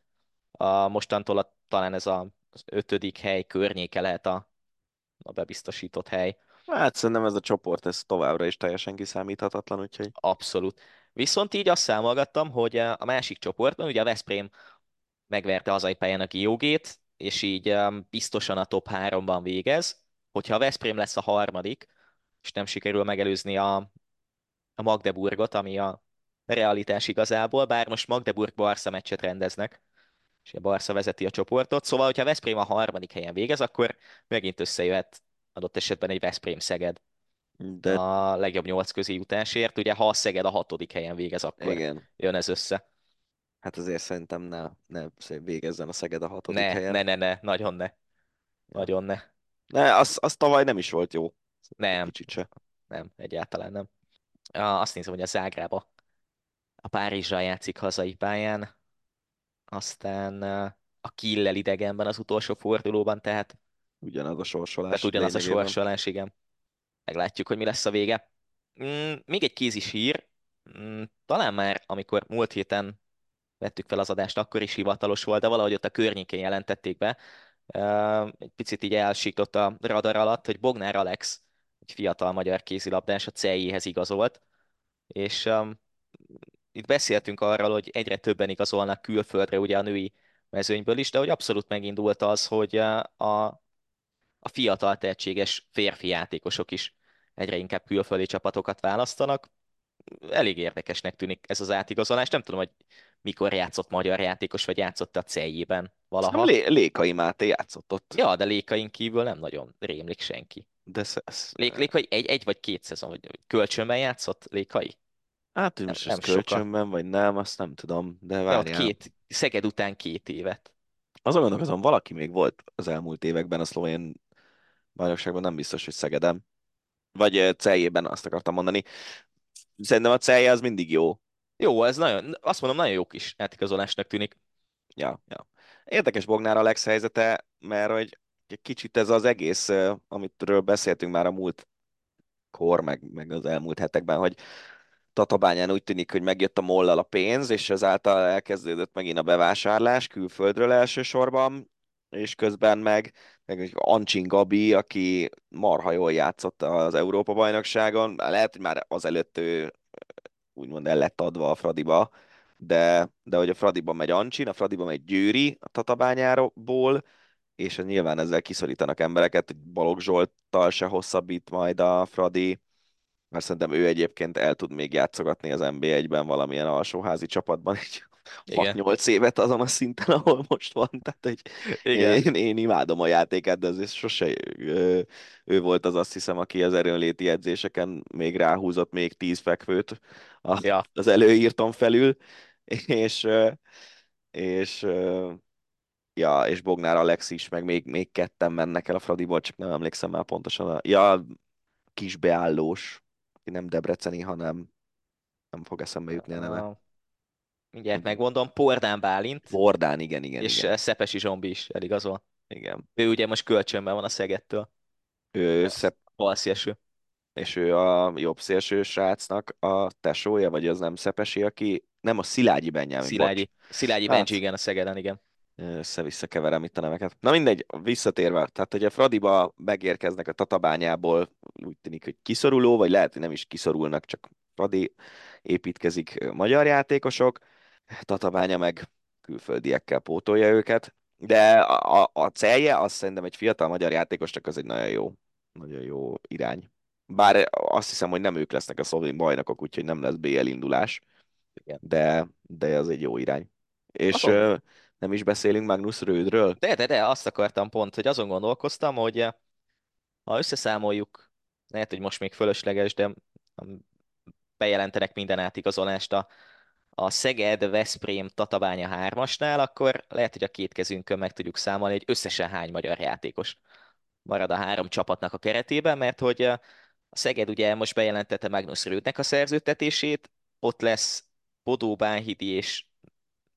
Speaker 3: a, mostantól a, talán ez a, az ötödik hely környéke lehet a, a bebiztosított hely.
Speaker 2: Hát szerintem ez a csoport ez továbbra is teljesen kiszámíthatatlan, úgyhogy
Speaker 3: Abszolút. Viszont így azt számolgattam, hogy a másik csoportban, ugye a Veszprém megverte hazai pályán a Giogét, és így um, biztosan a top 3-ban végez. Hogyha a Veszprém lesz a harmadik, és nem sikerül megelőzni a, a Magdeburgot, ami a realitás igazából, bár most Magdeburg-Barca meccset rendeznek, és a Barca vezeti a csoportot, szóval, hogyha Veszprém a harmadik helyen végez, akkor megint összejöhet adott esetben egy Veszprém-Szeged
Speaker 2: de
Speaker 3: a legjobb nyolc közé jutásért. Ugye, ha a Szeged a hatodik helyen végez, akkor
Speaker 2: igen,
Speaker 3: jön ez össze.
Speaker 2: hát azért szerintem ne, ne végezzen a Szeged a hatodik
Speaker 3: Ne,
Speaker 2: helyen.
Speaker 3: ne, ne, ne, nagyon ne. Nagyon ne.
Speaker 2: Ne, az, az tavaly nem is volt jó.
Speaker 3: Nem,
Speaker 2: Kicsit se.
Speaker 3: nem, egyáltalán nem. Azt nézem, hogy a Zágrába a Párizsra játszik hazai pályán, aztán a Killel idegenben az utolsó fordulóban, tehát,
Speaker 2: Ugyanaz a sorsolás.
Speaker 3: tehát ugyanaz a sorsolás, igen. Meglátjuk, hogy mi lesz a vége. Mm, még egy kézis hír, mm, talán már, amikor múlt héten vettük fel az adást, akkor is hivatalos volt, de valahogy ott a környékén jelentették be. Uh, Egy picit így elsikított a radar alatt, hogy Bognár Alex, egy fiatal magyar kézilabdás a CEI-hez igazolt, és um, itt beszéltünk arról, hogy egyre többen igazolnak külföldre ugye a női mezőnyből is, de hogy abszolút megindult az, hogy a, a fiatal tehetséges férfi játékosok is egyre inkább külföldi csapatokat választanak. Elég érdekesnek tűnik ez az átigazolás. Nem tudom, hogy mikor játszott magyar játékos, vagy játszott a CEI-ben valaha.
Speaker 2: Lé- Lékai Máté játszott ott.
Speaker 3: Ja, de Lékain kívül nem nagyon rémlik senki.
Speaker 2: De ez,
Speaker 3: Lék, Lékai egy, egy vagy két szezon, vagy kölcsönben játszott Lékai?
Speaker 2: Hát hogy
Speaker 3: nem-
Speaker 2: ez kölcsönben, vagy nem, azt nem tudom, de várjál.
Speaker 3: két, Szeged után két évet.
Speaker 2: Azon gondolkozom, valaki még volt az elmúlt években a szlovén bajnokságban, nem biztos, hogy Szegedem. Vagy celjében azt akartam mondani. Szerintem a celje az mindig jó.
Speaker 3: Jó, ez nagyon, azt mondom, nagyon jó kis átigazolásnak tűnik.
Speaker 2: Ja, ja. Érdekes Bognár Alex helyzete, mert hogy egy kicsit ez az egész, amitről beszéltünk már a múlt kor, meg, meg az elmúlt hetekben, hogy Tatabányán úgy tűnik, hogy megjött a mollal a pénz, és ezáltal elkezdődött megint a bevásárlás külföldről elsősorban, és közben meg, meg Ancsin Gabi, aki marha jól játszott az Európa-bajnokságon, lehet, hogy már azelőtt ő úgymond el lett adva a Fradiba, de, de hogy a Fradiba megy Ancsin, a Fradiba megy Győri a Tatabányáról, és nyilván ezzel kiszorítanak embereket, hogy Balogh Zsolttal se hosszabbít majd a Fradi, mert szerintem ő egyébként el tud még játszogatni az NB1-ben valamilyen alsóházi csapatban <laughs> egy 6-8 évet azon a szinten, ahol most van. Tehát, hogy Igen. Én, én, imádom a játékát, de azért sose ő, ő volt az azt hiszem, aki az erőnléti edzéseken még ráhúzott még 10 fekvőt a, ja. az előírton felül, és, és ja, és Bognár Alex is, meg még, még ketten mennek el a Fradiból, csak nem emlékszem már pontosan. A, ja, kisbeállós, aki nem Debreceni, hanem nem fog eszembe jutni a neve.
Speaker 3: Mindjárt megmondom, Pordán Bálint.
Speaker 2: Pordán, igen, igen.
Speaker 3: És
Speaker 2: igen.
Speaker 3: Szepesi Zsombi is eligazol.
Speaker 2: Igen.
Speaker 3: Ő ugye most kölcsönben van a Szegettől.
Speaker 2: Ő szep...
Speaker 3: Balszélső.
Speaker 2: És ő a jobb szélső srácnak a tesója, vagy az nem Szepesi, aki nem a Szilágyi Benyámin.
Speaker 3: Szilágyi, Szilágyi hát, Bencsi, igen, a Szegeden, igen
Speaker 2: össze-vissza keverem itt a neveket. Na mindegy, visszatérve, tehát hogy a Fradiba megérkeznek a Tatabányából, úgy tűnik, hogy kiszoruló, vagy lehet, hogy nem is kiszorulnak, csak Fradi építkezik magyar játékosok, Tatabánya meg külföldiekkel pótolja őket, de a, a, celje, azt szerintem egy fiatal magyar játékosnak az egy nagyon jó, nagyon jó irány. Bár azt hiszem, hogy nem ők lesznek a szlovén bajnokok, úgyhogy nem lesz BL indulás, de, de az egy jó irány. És uh, nem is beszélünk Magnus Rödről?
Speaker 3: De, de, de, azt akartam pont, hogy azon gondolkoztam, hogy eh, ha összeszámoljuk, lehet, hogy most még fölösleges, de bejelentenek minden átigazolást a, a Szeged, Veszprém, Tatabánya hármasnál, akkor lehet, hogy a két kezünkön meg tudjuk számolni, hogy összesen hány magyar játékos marad a három csapatnak a keretében, mert hogy eh, a Szeged ugye most bejelentette Magnus Rödnek a szerződtetését, ott lesz Bodó Bánhidi és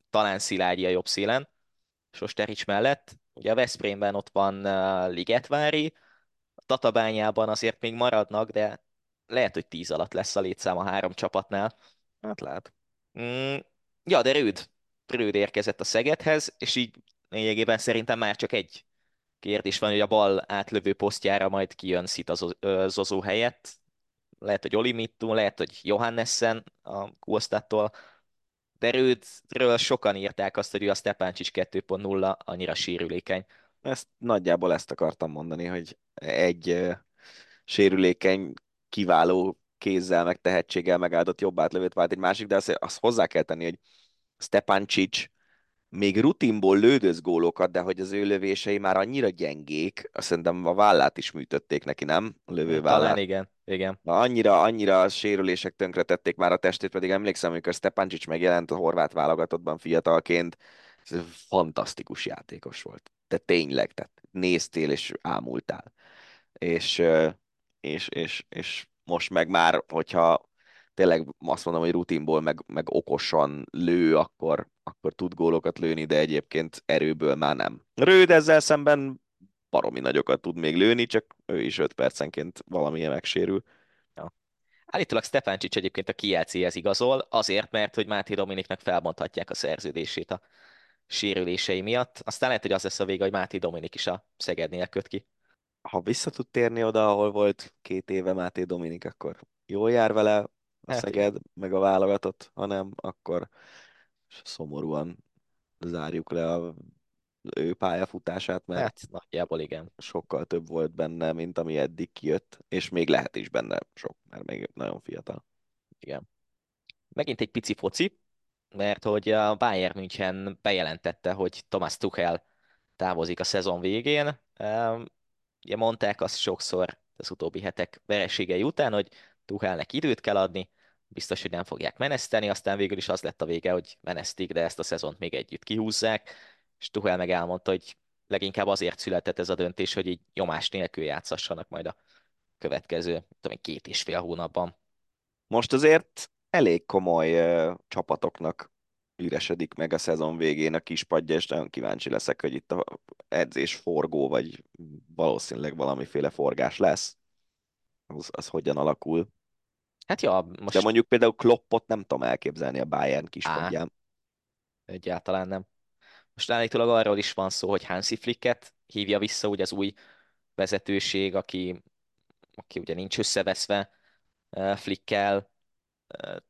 Speaker 3: talán Szilágyi a jobb szélen, Sosterics mellett. Ugye a Veszprémben ott van uh, Ligetvári, a Tatabányában azért még maradnak, de lehet, hogy tíz alatt lesz a létszám a három csapatnál.
Speaker 2: Hát lehet.
Speaker 3: Mm, ja, de Rőd. Rőd érkezett a Szegedhez, és így lényegében szerintem már csak egy kérdés van, hogy a bal átlövő posztjára majd kijön Szita Zozó helyett. Lehet, hogy Oli Mittu, lehet, hogy Johannessen a Kuosztáttól de őről sokan írták azt, hogy ő a Stepáncsics 2.0 annyira sérülékeny.
Speaker 2: Ezt nagyjából ezt akartam mondani, hogy egy sérülékeny, kiváló kézzel, meg tehetséggel megáldott jobb átlövőt vált egy másik, de azt, azt hozzá kell tenni, hogy Stepáncsics még rutinból lődöz gólokat, de hogy az ő lövései már annyira gyengék, azt szerintem a vállát is műtötték neki, nem? A lövővállát.
Speaker 3: Talán igen, igen.
Speaker 2: Na, annyira, annyira a sérülések tönkretették már a testét, pedig emlékszem, amikor Stepancic megjelent a horvát válogatottban fiatalként, ez fantasztikus játékos volt. De tényleg, tehát néztél és ámultál. És, és, és, és most meg már, hogyha tényleg azt mondom, hogy rutinból, meg, meg okosan lő, akkor, akkor tud gólokat lőni, de egyébként erőből már nem. Rőd ezzel szemben baromi nagyokat tud még lőni, csak ő is 5 percenként valamilyen megsérül.
Speaker 3: Ja. Állítólag Stefáncsics egyébként a kielcéhez igazol, azért, mert hogy Máté Dominiknak felmondhatják a szerződését a sérülései miatt. Aztán lehet, hogy az lesz a vége, hogy Máté Dominik is a Szegednél köt ki.
Speaker 2: Ha vissza tud térni oda, ahol volt két éve Máté Dominik, akkor jól jár vele a hát Szeged, igen. meg a válogatott, hanem akkor szomorúan zárjuk le a ő pályafutását, mert
Speaker 3: hát, nagyjából igen.
Speaker 2: sokkal több volt benne, mint ami eddig kijött, és még lehet is benne sok, mert még nagyon fiatal.
Speaker 3: Igen. Megint egy pici foci, mert hogy a Bayern München bejelentette, hogy Thomas Tuchel távozik a szezon végén. Ugye mondták azt sokszor az utóbbi hetek vereségei után, hogy Tuchelnek időt kell adni, biztos, hogy nem fogják meneszteni, aztán végül is az lett a vége, hogy menesztik, de ezt a szezont még együtt kihúzzák, és Tuchel meg elmondta, hogy leginkább azért született ez a döntés, hogy így nyomás nélkül játszassanak majd a következő, tudom, két és fél hónapban.
Speaker 2: Most azért elég komoly uh, csapatoknak üresedik meg a szezon végén a kispadja, és nagyon kíváncsi leszek, hogy itt a edzés forgó, vagy valószínűleg valamiféle forgás lesz. Az, az hogyan alakul.
Speaker 3: Hát ja, most...
Speaker 2: De mondjuk például Kloppot nem tudom elképzelni a Bayern kispadján.
Speaker 3: Egyáltalán nem. Most állítólag arról is van szó, hogy Hansi Flicket hívja vissza ugye az új vezetőség, aki, aki ugye nincs összeveszve Flickkel,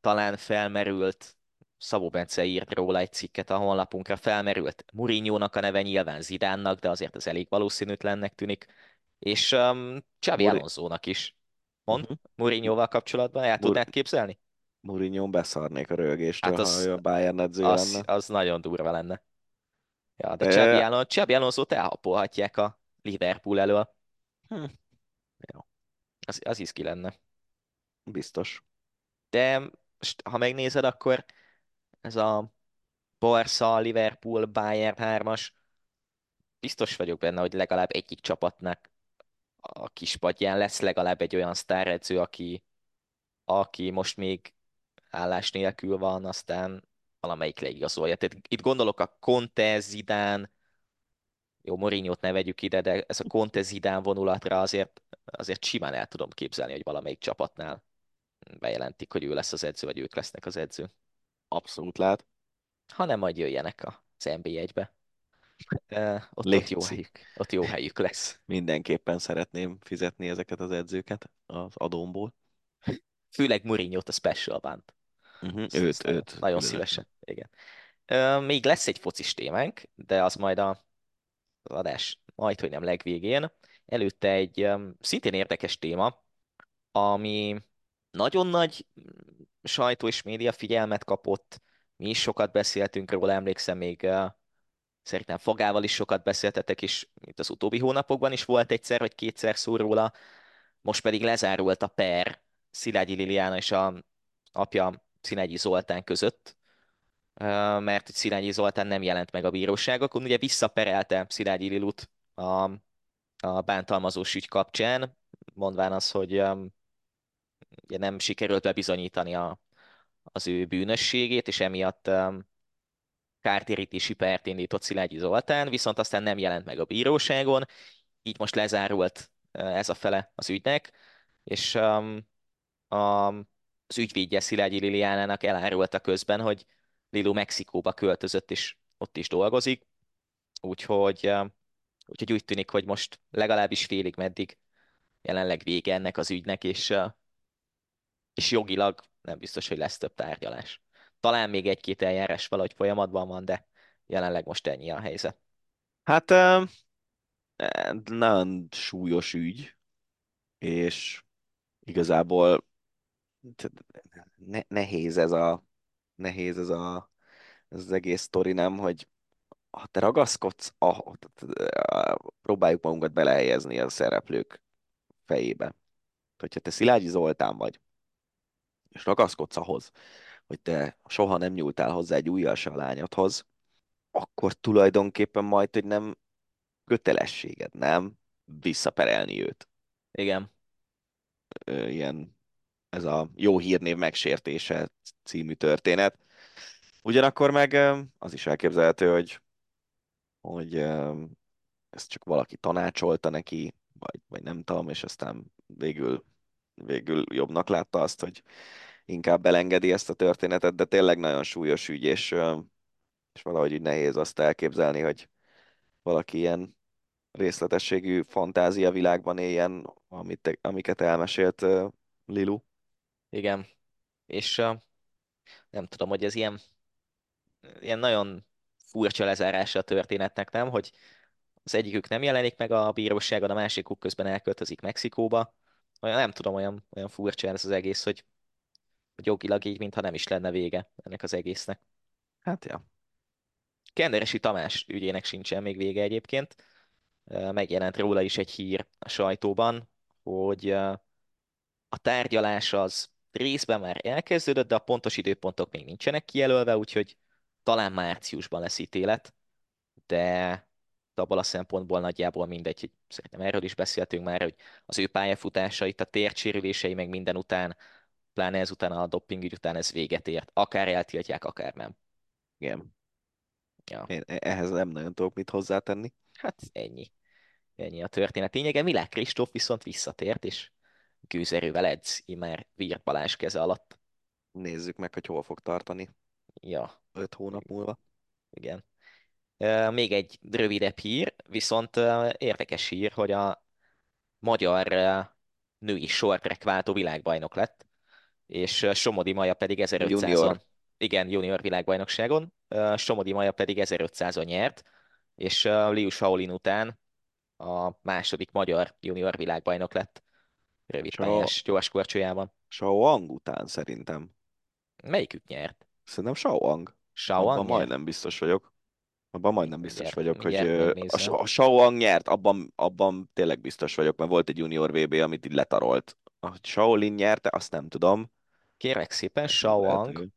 Speaker 3: talán felmerült, Szabó Bence írt róla egy cikket a honlapunkra, felmerült Mourinho-nak a neve nyilván Zidánnak, de azért ez elég valószínűtlennek tűnik, és um, Xavi Muri... Alonso-nak is. Mond, uh-huh. Mourinho-val kapcsolatban el Mur... tudnád képzelni?
Speaker 2: Mourinho beszarnék a rögéstől, hát az, ha ő a Bayern edző
Speaker 3: az,
Speaker 2: lenne.
Speaker 3: Az nagyon durva lenne. Ja, de Xabi, Alonso, Xabi Alonso-t elhapolhatják a Liverpool elől. Hm. Jó. Az, az is ki lenne.
Speaker 2: Biztos.
Speaker 3: De ha megnézed, akkor ez a Barca, Liverpool, Bayern 3-as, biztos vagyok benne, hogy legalább egyik csapatnak a kispadján lesz legalább egy olyan sztáredző, aki, aki most még állás nélkül van, aztán valamelyik leigazolja. Tehát itt gondolok a Conte, Zidane, jó, Mourinho-t ne vegyük ide, de ez a Conte Zidane vonulatra azért, azért simán el tudom képzelni, hogy valamelyik csapatnál bejelentik, hogy ő lesz az edző, vagy ők lesznek az edző.
Speaker 2: Abszolút lehet.
Speaker 3: Ha nem, majd jöjjenek az NB1-be. Uh, ott, ott, jó helyük, ott jó helyük lesz.
Speaker 2: Mindenképpen szeretném fizetni ezeket az edzőket az adómból.
Speaker 3: Főleg Mourinho-t a Special Band.
Speaker 2: Uh-huh, őt, őt.
Speaker 3: Nagyon különösen. szívesen. Igen. Még lesz egy focis témánk, de az majd a adás majd, hogy nem legvégén. Előtte egy um, szintén érdekes téma, ami nagyon nagy sajtó és média figyelmet kapott, mi is sokat beszéltünk róla, emlékszem még uh, szerintem Fogával is sokat beszéltetek, és itt az utóbbi hónapokban is volt egyszer vagy kétszer szó róla, most pedig lezárult a per Szilágyi Liliana és a apja Szilágyi Zoltán között, mert hogy Szilágyi Zoltán nem jelent meg a bíróságokon. Ugye visszaperelte Szilágyi Lilut a, a bántalmazós ügy kapcsán, mondván az, hogy ugye nem sikerült bebizonyítani a, az ő bűnösségét, és emiatt kártérítési pert indított Szilágyi Zoltán, viszont aztán nem jelent meg a bíróságon, így most lezárult ez a fele az ügynek, és a, az ügyvédje Szilágyi Liliánának elárulta közben, hogy Lilu Mexikóba költözött, és ott is dolgozik, úgyhogy, úgyhogy úgy tűnik, hogy most legalábbis félig meddig jelenleg vége ennek az ügynek, és, és jogilag nem biztos, hogy lesz több tárgyalás. Talán még egy-két eljárás valahogy folyamatban van, de jelenleg most ennyi a helyzet.
Speaker 2: Hát nagyon súlyos ügy, és igazából nehéz ez a nehéz ez, a, ez az egész sztori, nem, hogy ha te ragaszkodsz, ah, próbáljuk magunkat belehelyezni a szereplők fejébe. Hogyha te Szilágyi Zoltán vagy, és ragaszkodsz ahhoz, hogy te soha nem nyúltál hozzá egy újjal se a lányodhoz, akkor tulajdonképpen majd, hogy nem kötelességed, nem visszaperelni őt.
Speaker 3: Igen.
Speaker 2: Ilyen ez a jó hírnév megsértése című történet. Ugyanakkor meg az is elképzelhető, hogy, hogy ezt csak valaki tanácsolta neki, vagy, vagy nem tudom, és aztán végül, végül jobbnak látta azt, hogy inkább belengedi ezt a történetet, de tényleg nagyon súlyos ügy, és, és valahogy így nehéz azt elképzelni, hogy valaki ilyen részletességű fantázia világban éljen, amit, amiket elmesélt Lilu.
Speaker 3: Igen. És uh, nem tudom, hogy ez ilyen, ilyen nagyon furcsa lezárása a történetnek, nem? Hogy az egyikük nem jelenik meg a bíróságon, a másikuk közben elköltözik Mexikóba. Olyan, nem tudom, olyan, olyan furcsa ez az egész, hogy, hogy jogilag így, mintha nem is lenne vége ennek az egésznek.
Speaker 2: Hát ja.
Speaker 3: Kenderesi Tamás ügyének sincsen még vége egyébként. Megjelent róla is egy hír a sajtóban, hogy a tárgyalás az részben már elkezdődött, de a pontos időpontok még nincsenek kijelölve, úgyhogy talán márciusban lesz ítélet, de abból a szempontból nagyjából mindegy, hogy szerintem erről is beszéltünk már, hogy az ő pályafutása itt a tércsérülései meg minden után, pláne ezután a doppingügy után ez véget ért. Akár eltiltják, akár nem.
Speaker 2: Igen.
Speaker 3: Ja.
Speaker 2: Én e- ehhez nem nagyon tudok mit hozzátenni.
Speaker 3: Hát ennyi. Ennyi a történet lényege. Milák Kristóf viszont visszatért, és gőzerővel edz, immár Vírt Balázs keze alatt.
Speaker 2: Nézzük meg, hogy hol fog tartani
Speaker 3: Ja,
Speaker 2: öt hónap múlva.
Speaker 3: igen. Még egy rövidebb hír, viszont érdekes hír, hogy a magyar női short track váltó világbajnok lett, és Somodi Maja pedig 1500-on.
Speaker 2: Junior.
Speaker 3: Igen, junior világbajnokságon. Somodi Maja pedig 1500-on nyert, és Liu Shaolin után a második magyar junior világbajnok lett rövid
Speaker 2: Sha-
Speaker 3: pályás gyorskorcsolyában.
Speaker 2: Shaoang után szerintem.
Speaker 3: Melyikük nyert?
Speaker 2: Szerintem Shaoang.
Speaker 3: Shaoan
Speaker 2: Abban majdnem biztos vagyok. Abban majdnem biztos
Speaker 3: Mindjárt-
Speaker 2: vagyok, hogy
Speaker 3: mindjárt
Speaker 2: a, Shaoang nyert, abban, abban tényleg biztos vagyok, mert volt egy junior VB, amit így letarolt. A Shaolin nyerte, azt nem tudom.
Speaker 3: Kérlek szépen, Shaoang.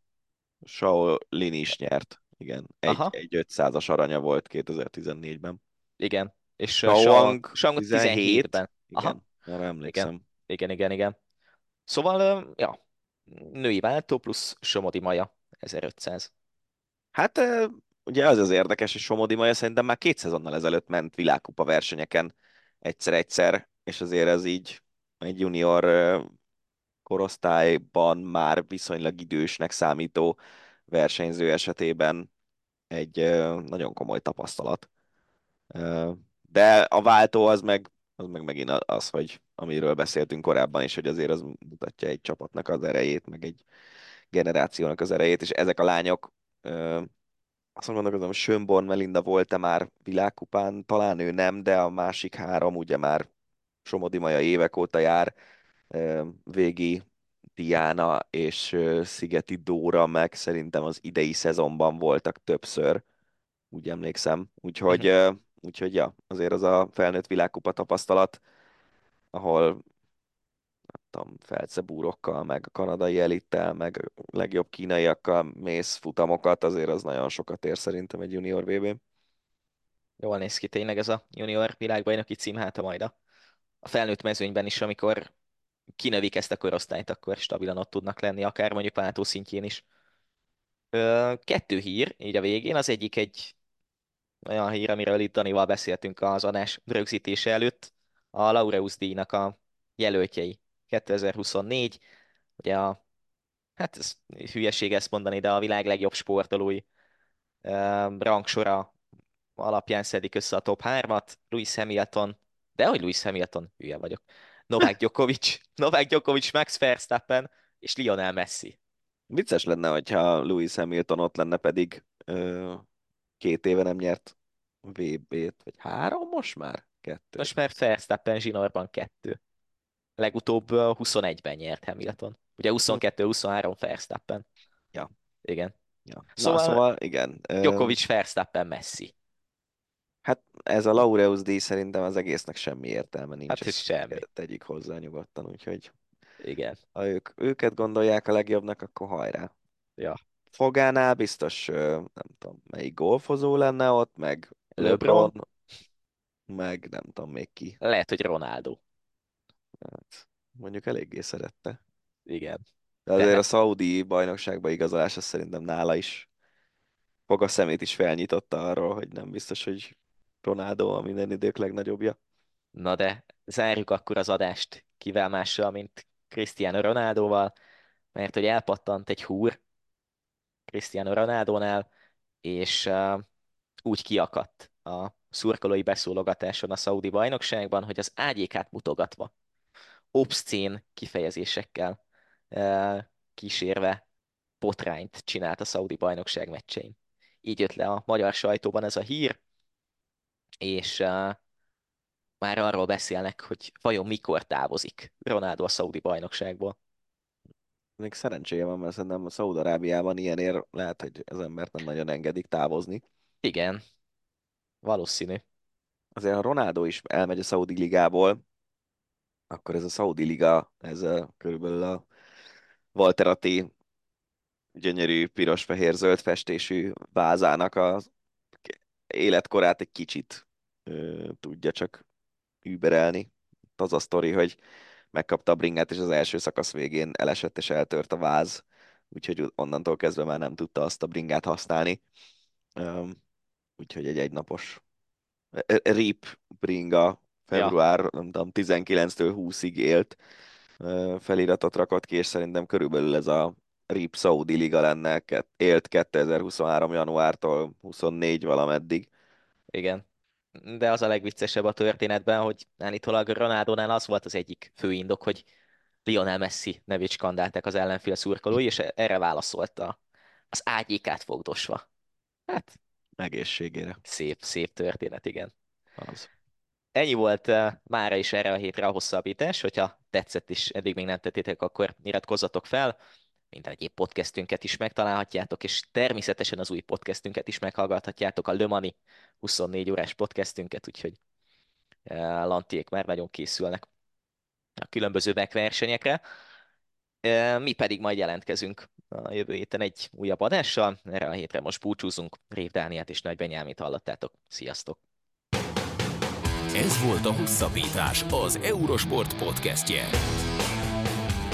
Speaker 2: Shaolin is nyert. Igen, egy,
Speaker 3: Aha.
Speaker 2: egy 500-as aranya volt 2014-ben.
Speaker 3: Igen. És
Speaker 2: Shaoang
Speaker 3: Shaoang, Shaoang
Speaker 2: 17.
Speaker 3: 17-ben. Aha.
Speaker 2: Arra emlékszem.
Speaker 3: Igen, igen, igen. Szóval, ö, ja, női váltó plusz Somodi Maja, 1500.
Speaker 2: Hát ugye az az érdekes, hogy Somodi Maja szerintem már két szezonnal ezelőtt ment világkupa versenyeken egyszer-egyszer, és azért ez így egy junior korosztályban már viszonylag idősnek számító versenyző esetében egy nagyon komoly tapasztalat. De a váltó az meg, az meg megint az, hogy amiről beszéltünk korábban is, hogy azért az mutatja egy csapatnak az erejét, meg egy generációnak az erejét, és ezek a lányok ö, azt gondolkozom, hogy Schönborn Melinda volt-e már világkupán, talán ő nem, de a másik három ugye már Somodi Maja évek óta jár, ö, Végi Diana és Szigeti Dóra meg szerintem az idei szezonban voltak többször, úgy emlékszem. Úgyhogy, ö, úgyhogy ja, azért az a felnőtt világkupa tapasztalat, ahol nem tudom, felcebúrokkal, meg a kanadai elittel, meg a legjobb kínaiakkal mész futamokat, azért az nagyon sokat ér szerintem egy junior VB.
Speaker 3: Jól néz ki tényleg ez a junior világbajnoki cím, hát ha majd a, a felnőtt mezőnyben is, amikor kinövik ezt a korosztályt, akkor stabilan ott tudnak lenni, akár mondjuk váltó szintjén is. Kettő hír, így a végén. Az egyik egy olyan hír, amiről itt Danival beszéltünk az adás rögzítése előtt. A Laureus díjnak a jelöltjei 2024. Ugye a, hát ez hülyeség ezt mondani, de a világ legjobb sportolói ö, rangsora alapján szedik össze a top 3-at. Lewis Hamilton, de hogy Lewis Hamilton, hülye vagyok. Novák Djokovic, <laughs> Novák Djokovic, Max Verstappen és Lionel Messi.
Speaker 2: Vicces lenne, hogyha Lewis Hamilton ott lenne, pedig ö, két éve nem nyert VB-t, vagy három most már? Kettő.
Speaker 3: Most már Verstappen zsinórban kettő. Legutóbb ö, 21-ben nyert Hamilton. Ugye 22-23 Verstappen.
Speaker 2: Ja.
Speaker 3: Igen.
Speaker 2: Ja. Na,
Speaker 3: Szóval-
Speaker 2: szóval igen.
Speaker 3: Djokovic, Verstappen, Messi.
Speaker 2: Hát ez a Laureus díj szerintem az egésznek semmi értelme nincs.
Speaker 3: Hát ez semmi.
Speaker 2: Tegyük hozzá nyugodtan, úgyhogy
Speaker 3: Igen.
Speaker 2: ha ők, őket gondolják a legjobbnak, akkor hajrá.
Speaker 3: Ja.
Speaker 2: Fogánál biztos, nem tudom, melyik golfozó lenne ott, meg
Speaker 3: LeBron.
Speaker 2: LeBron, meg nem tudom még ki.
Speaker 3: Lehet, hogy Ronaldo.
Speaker 2: Hát, mondjuk eléggé szerette.
Speaker 3: Igen.
Speaker 2: De azért
Speaker 3: Tehát-
Speaker 2: a szaudi bajnokságba igazolás az szerintem nála is fog a szemét is felnyitotta arról, hogy nem biztos, hogy Ronaldo a minden idők legnagyobbja.
Speaker 3: Na de zárjuk akkor az adást kivel mással, mint Cristiano Ronaldoval, mert hogy elpattant egy húr Cristiano Ronaldonál, és uh, úgy kiakadt a szurkolói beszólogatáson a szaudi bajnokságban, hogy az ágyékát mutogatva, obszcén kifejezésekkel uh, kísérve botrányt csinált a szaudi bajnokság meccsein. Így jött le a magyar sajtóban ez a hír, és uh, már arról beszélnek, hogy vajon mikor távozik Ronaldo a szaudi bajnokságból.
Speaker 2: Még szerencséje van, mert szerintem a Szaúd-Arábiában ilyenért lehet, hogy az embert nem nagyon engedik távozni.
Speaker 3: Igen, valószínű.
Speaker 2: Azért, ha Ronaldo is elmegy a Szaudi ligából, akkor ez a Szaudi liga, ez a, körülbelül a Walter Atti gyönyörű piros-fehér-zöld festésű vázának a életkorát egy kicsit ö, tudja csak überelni. Az a sztori, hogy megkapta a bringát, és az első szakasz végén elesett és eltört a váz, úgyhogy onnantól kezdve már nem tudta azt a bringát használni. Úgyhogy egy egynapos RIP bringa február, ja. nem tudom, 19-től 20-ig élt feliratot rakott ki, és szerintem körülbelül ez a RIP Saudi Liga lenne, élt 2023. januártól 24 valameddig.
Speaker 3: Igen. De az a legviccesebb a történetben, hogy állítólag Ronaldonál az volt az egyik fő indok, hogy Lionel Messi nevét skandálták az ellenfél szurkolói, és erre válaszolta az ágyékát fogdosva. Hát,
Speaker 2: egészségére.
Speaker 3: Szép, szép történet, igen.
Speaker 2: Az.
Speaker 3: Ennyi volt uh, mára is erre a hétre a hosszabbítás, hogyha tetszett is, eddig még nem tettétek, akkor iratkozzatok fel, minden egyéb podcastünket is megtalálhatjátok, és természetesen az új podcastünket is meghallgathatjátok, a Lömani 24 órás podcastünket, úgyhogy uh, Lantiék már nagyon készülnek a különböző versenyekre. Uh, mi pedig majd jelentkezünk a jövő héten egy újabb adással. Erre a hétre most búcsúzunk. Rév Dániát és Nagy Benyámit hallottátok. Sziasztok!
Speaker 1: Ez volt a Hosszabbítás, az Eurosport podcastje.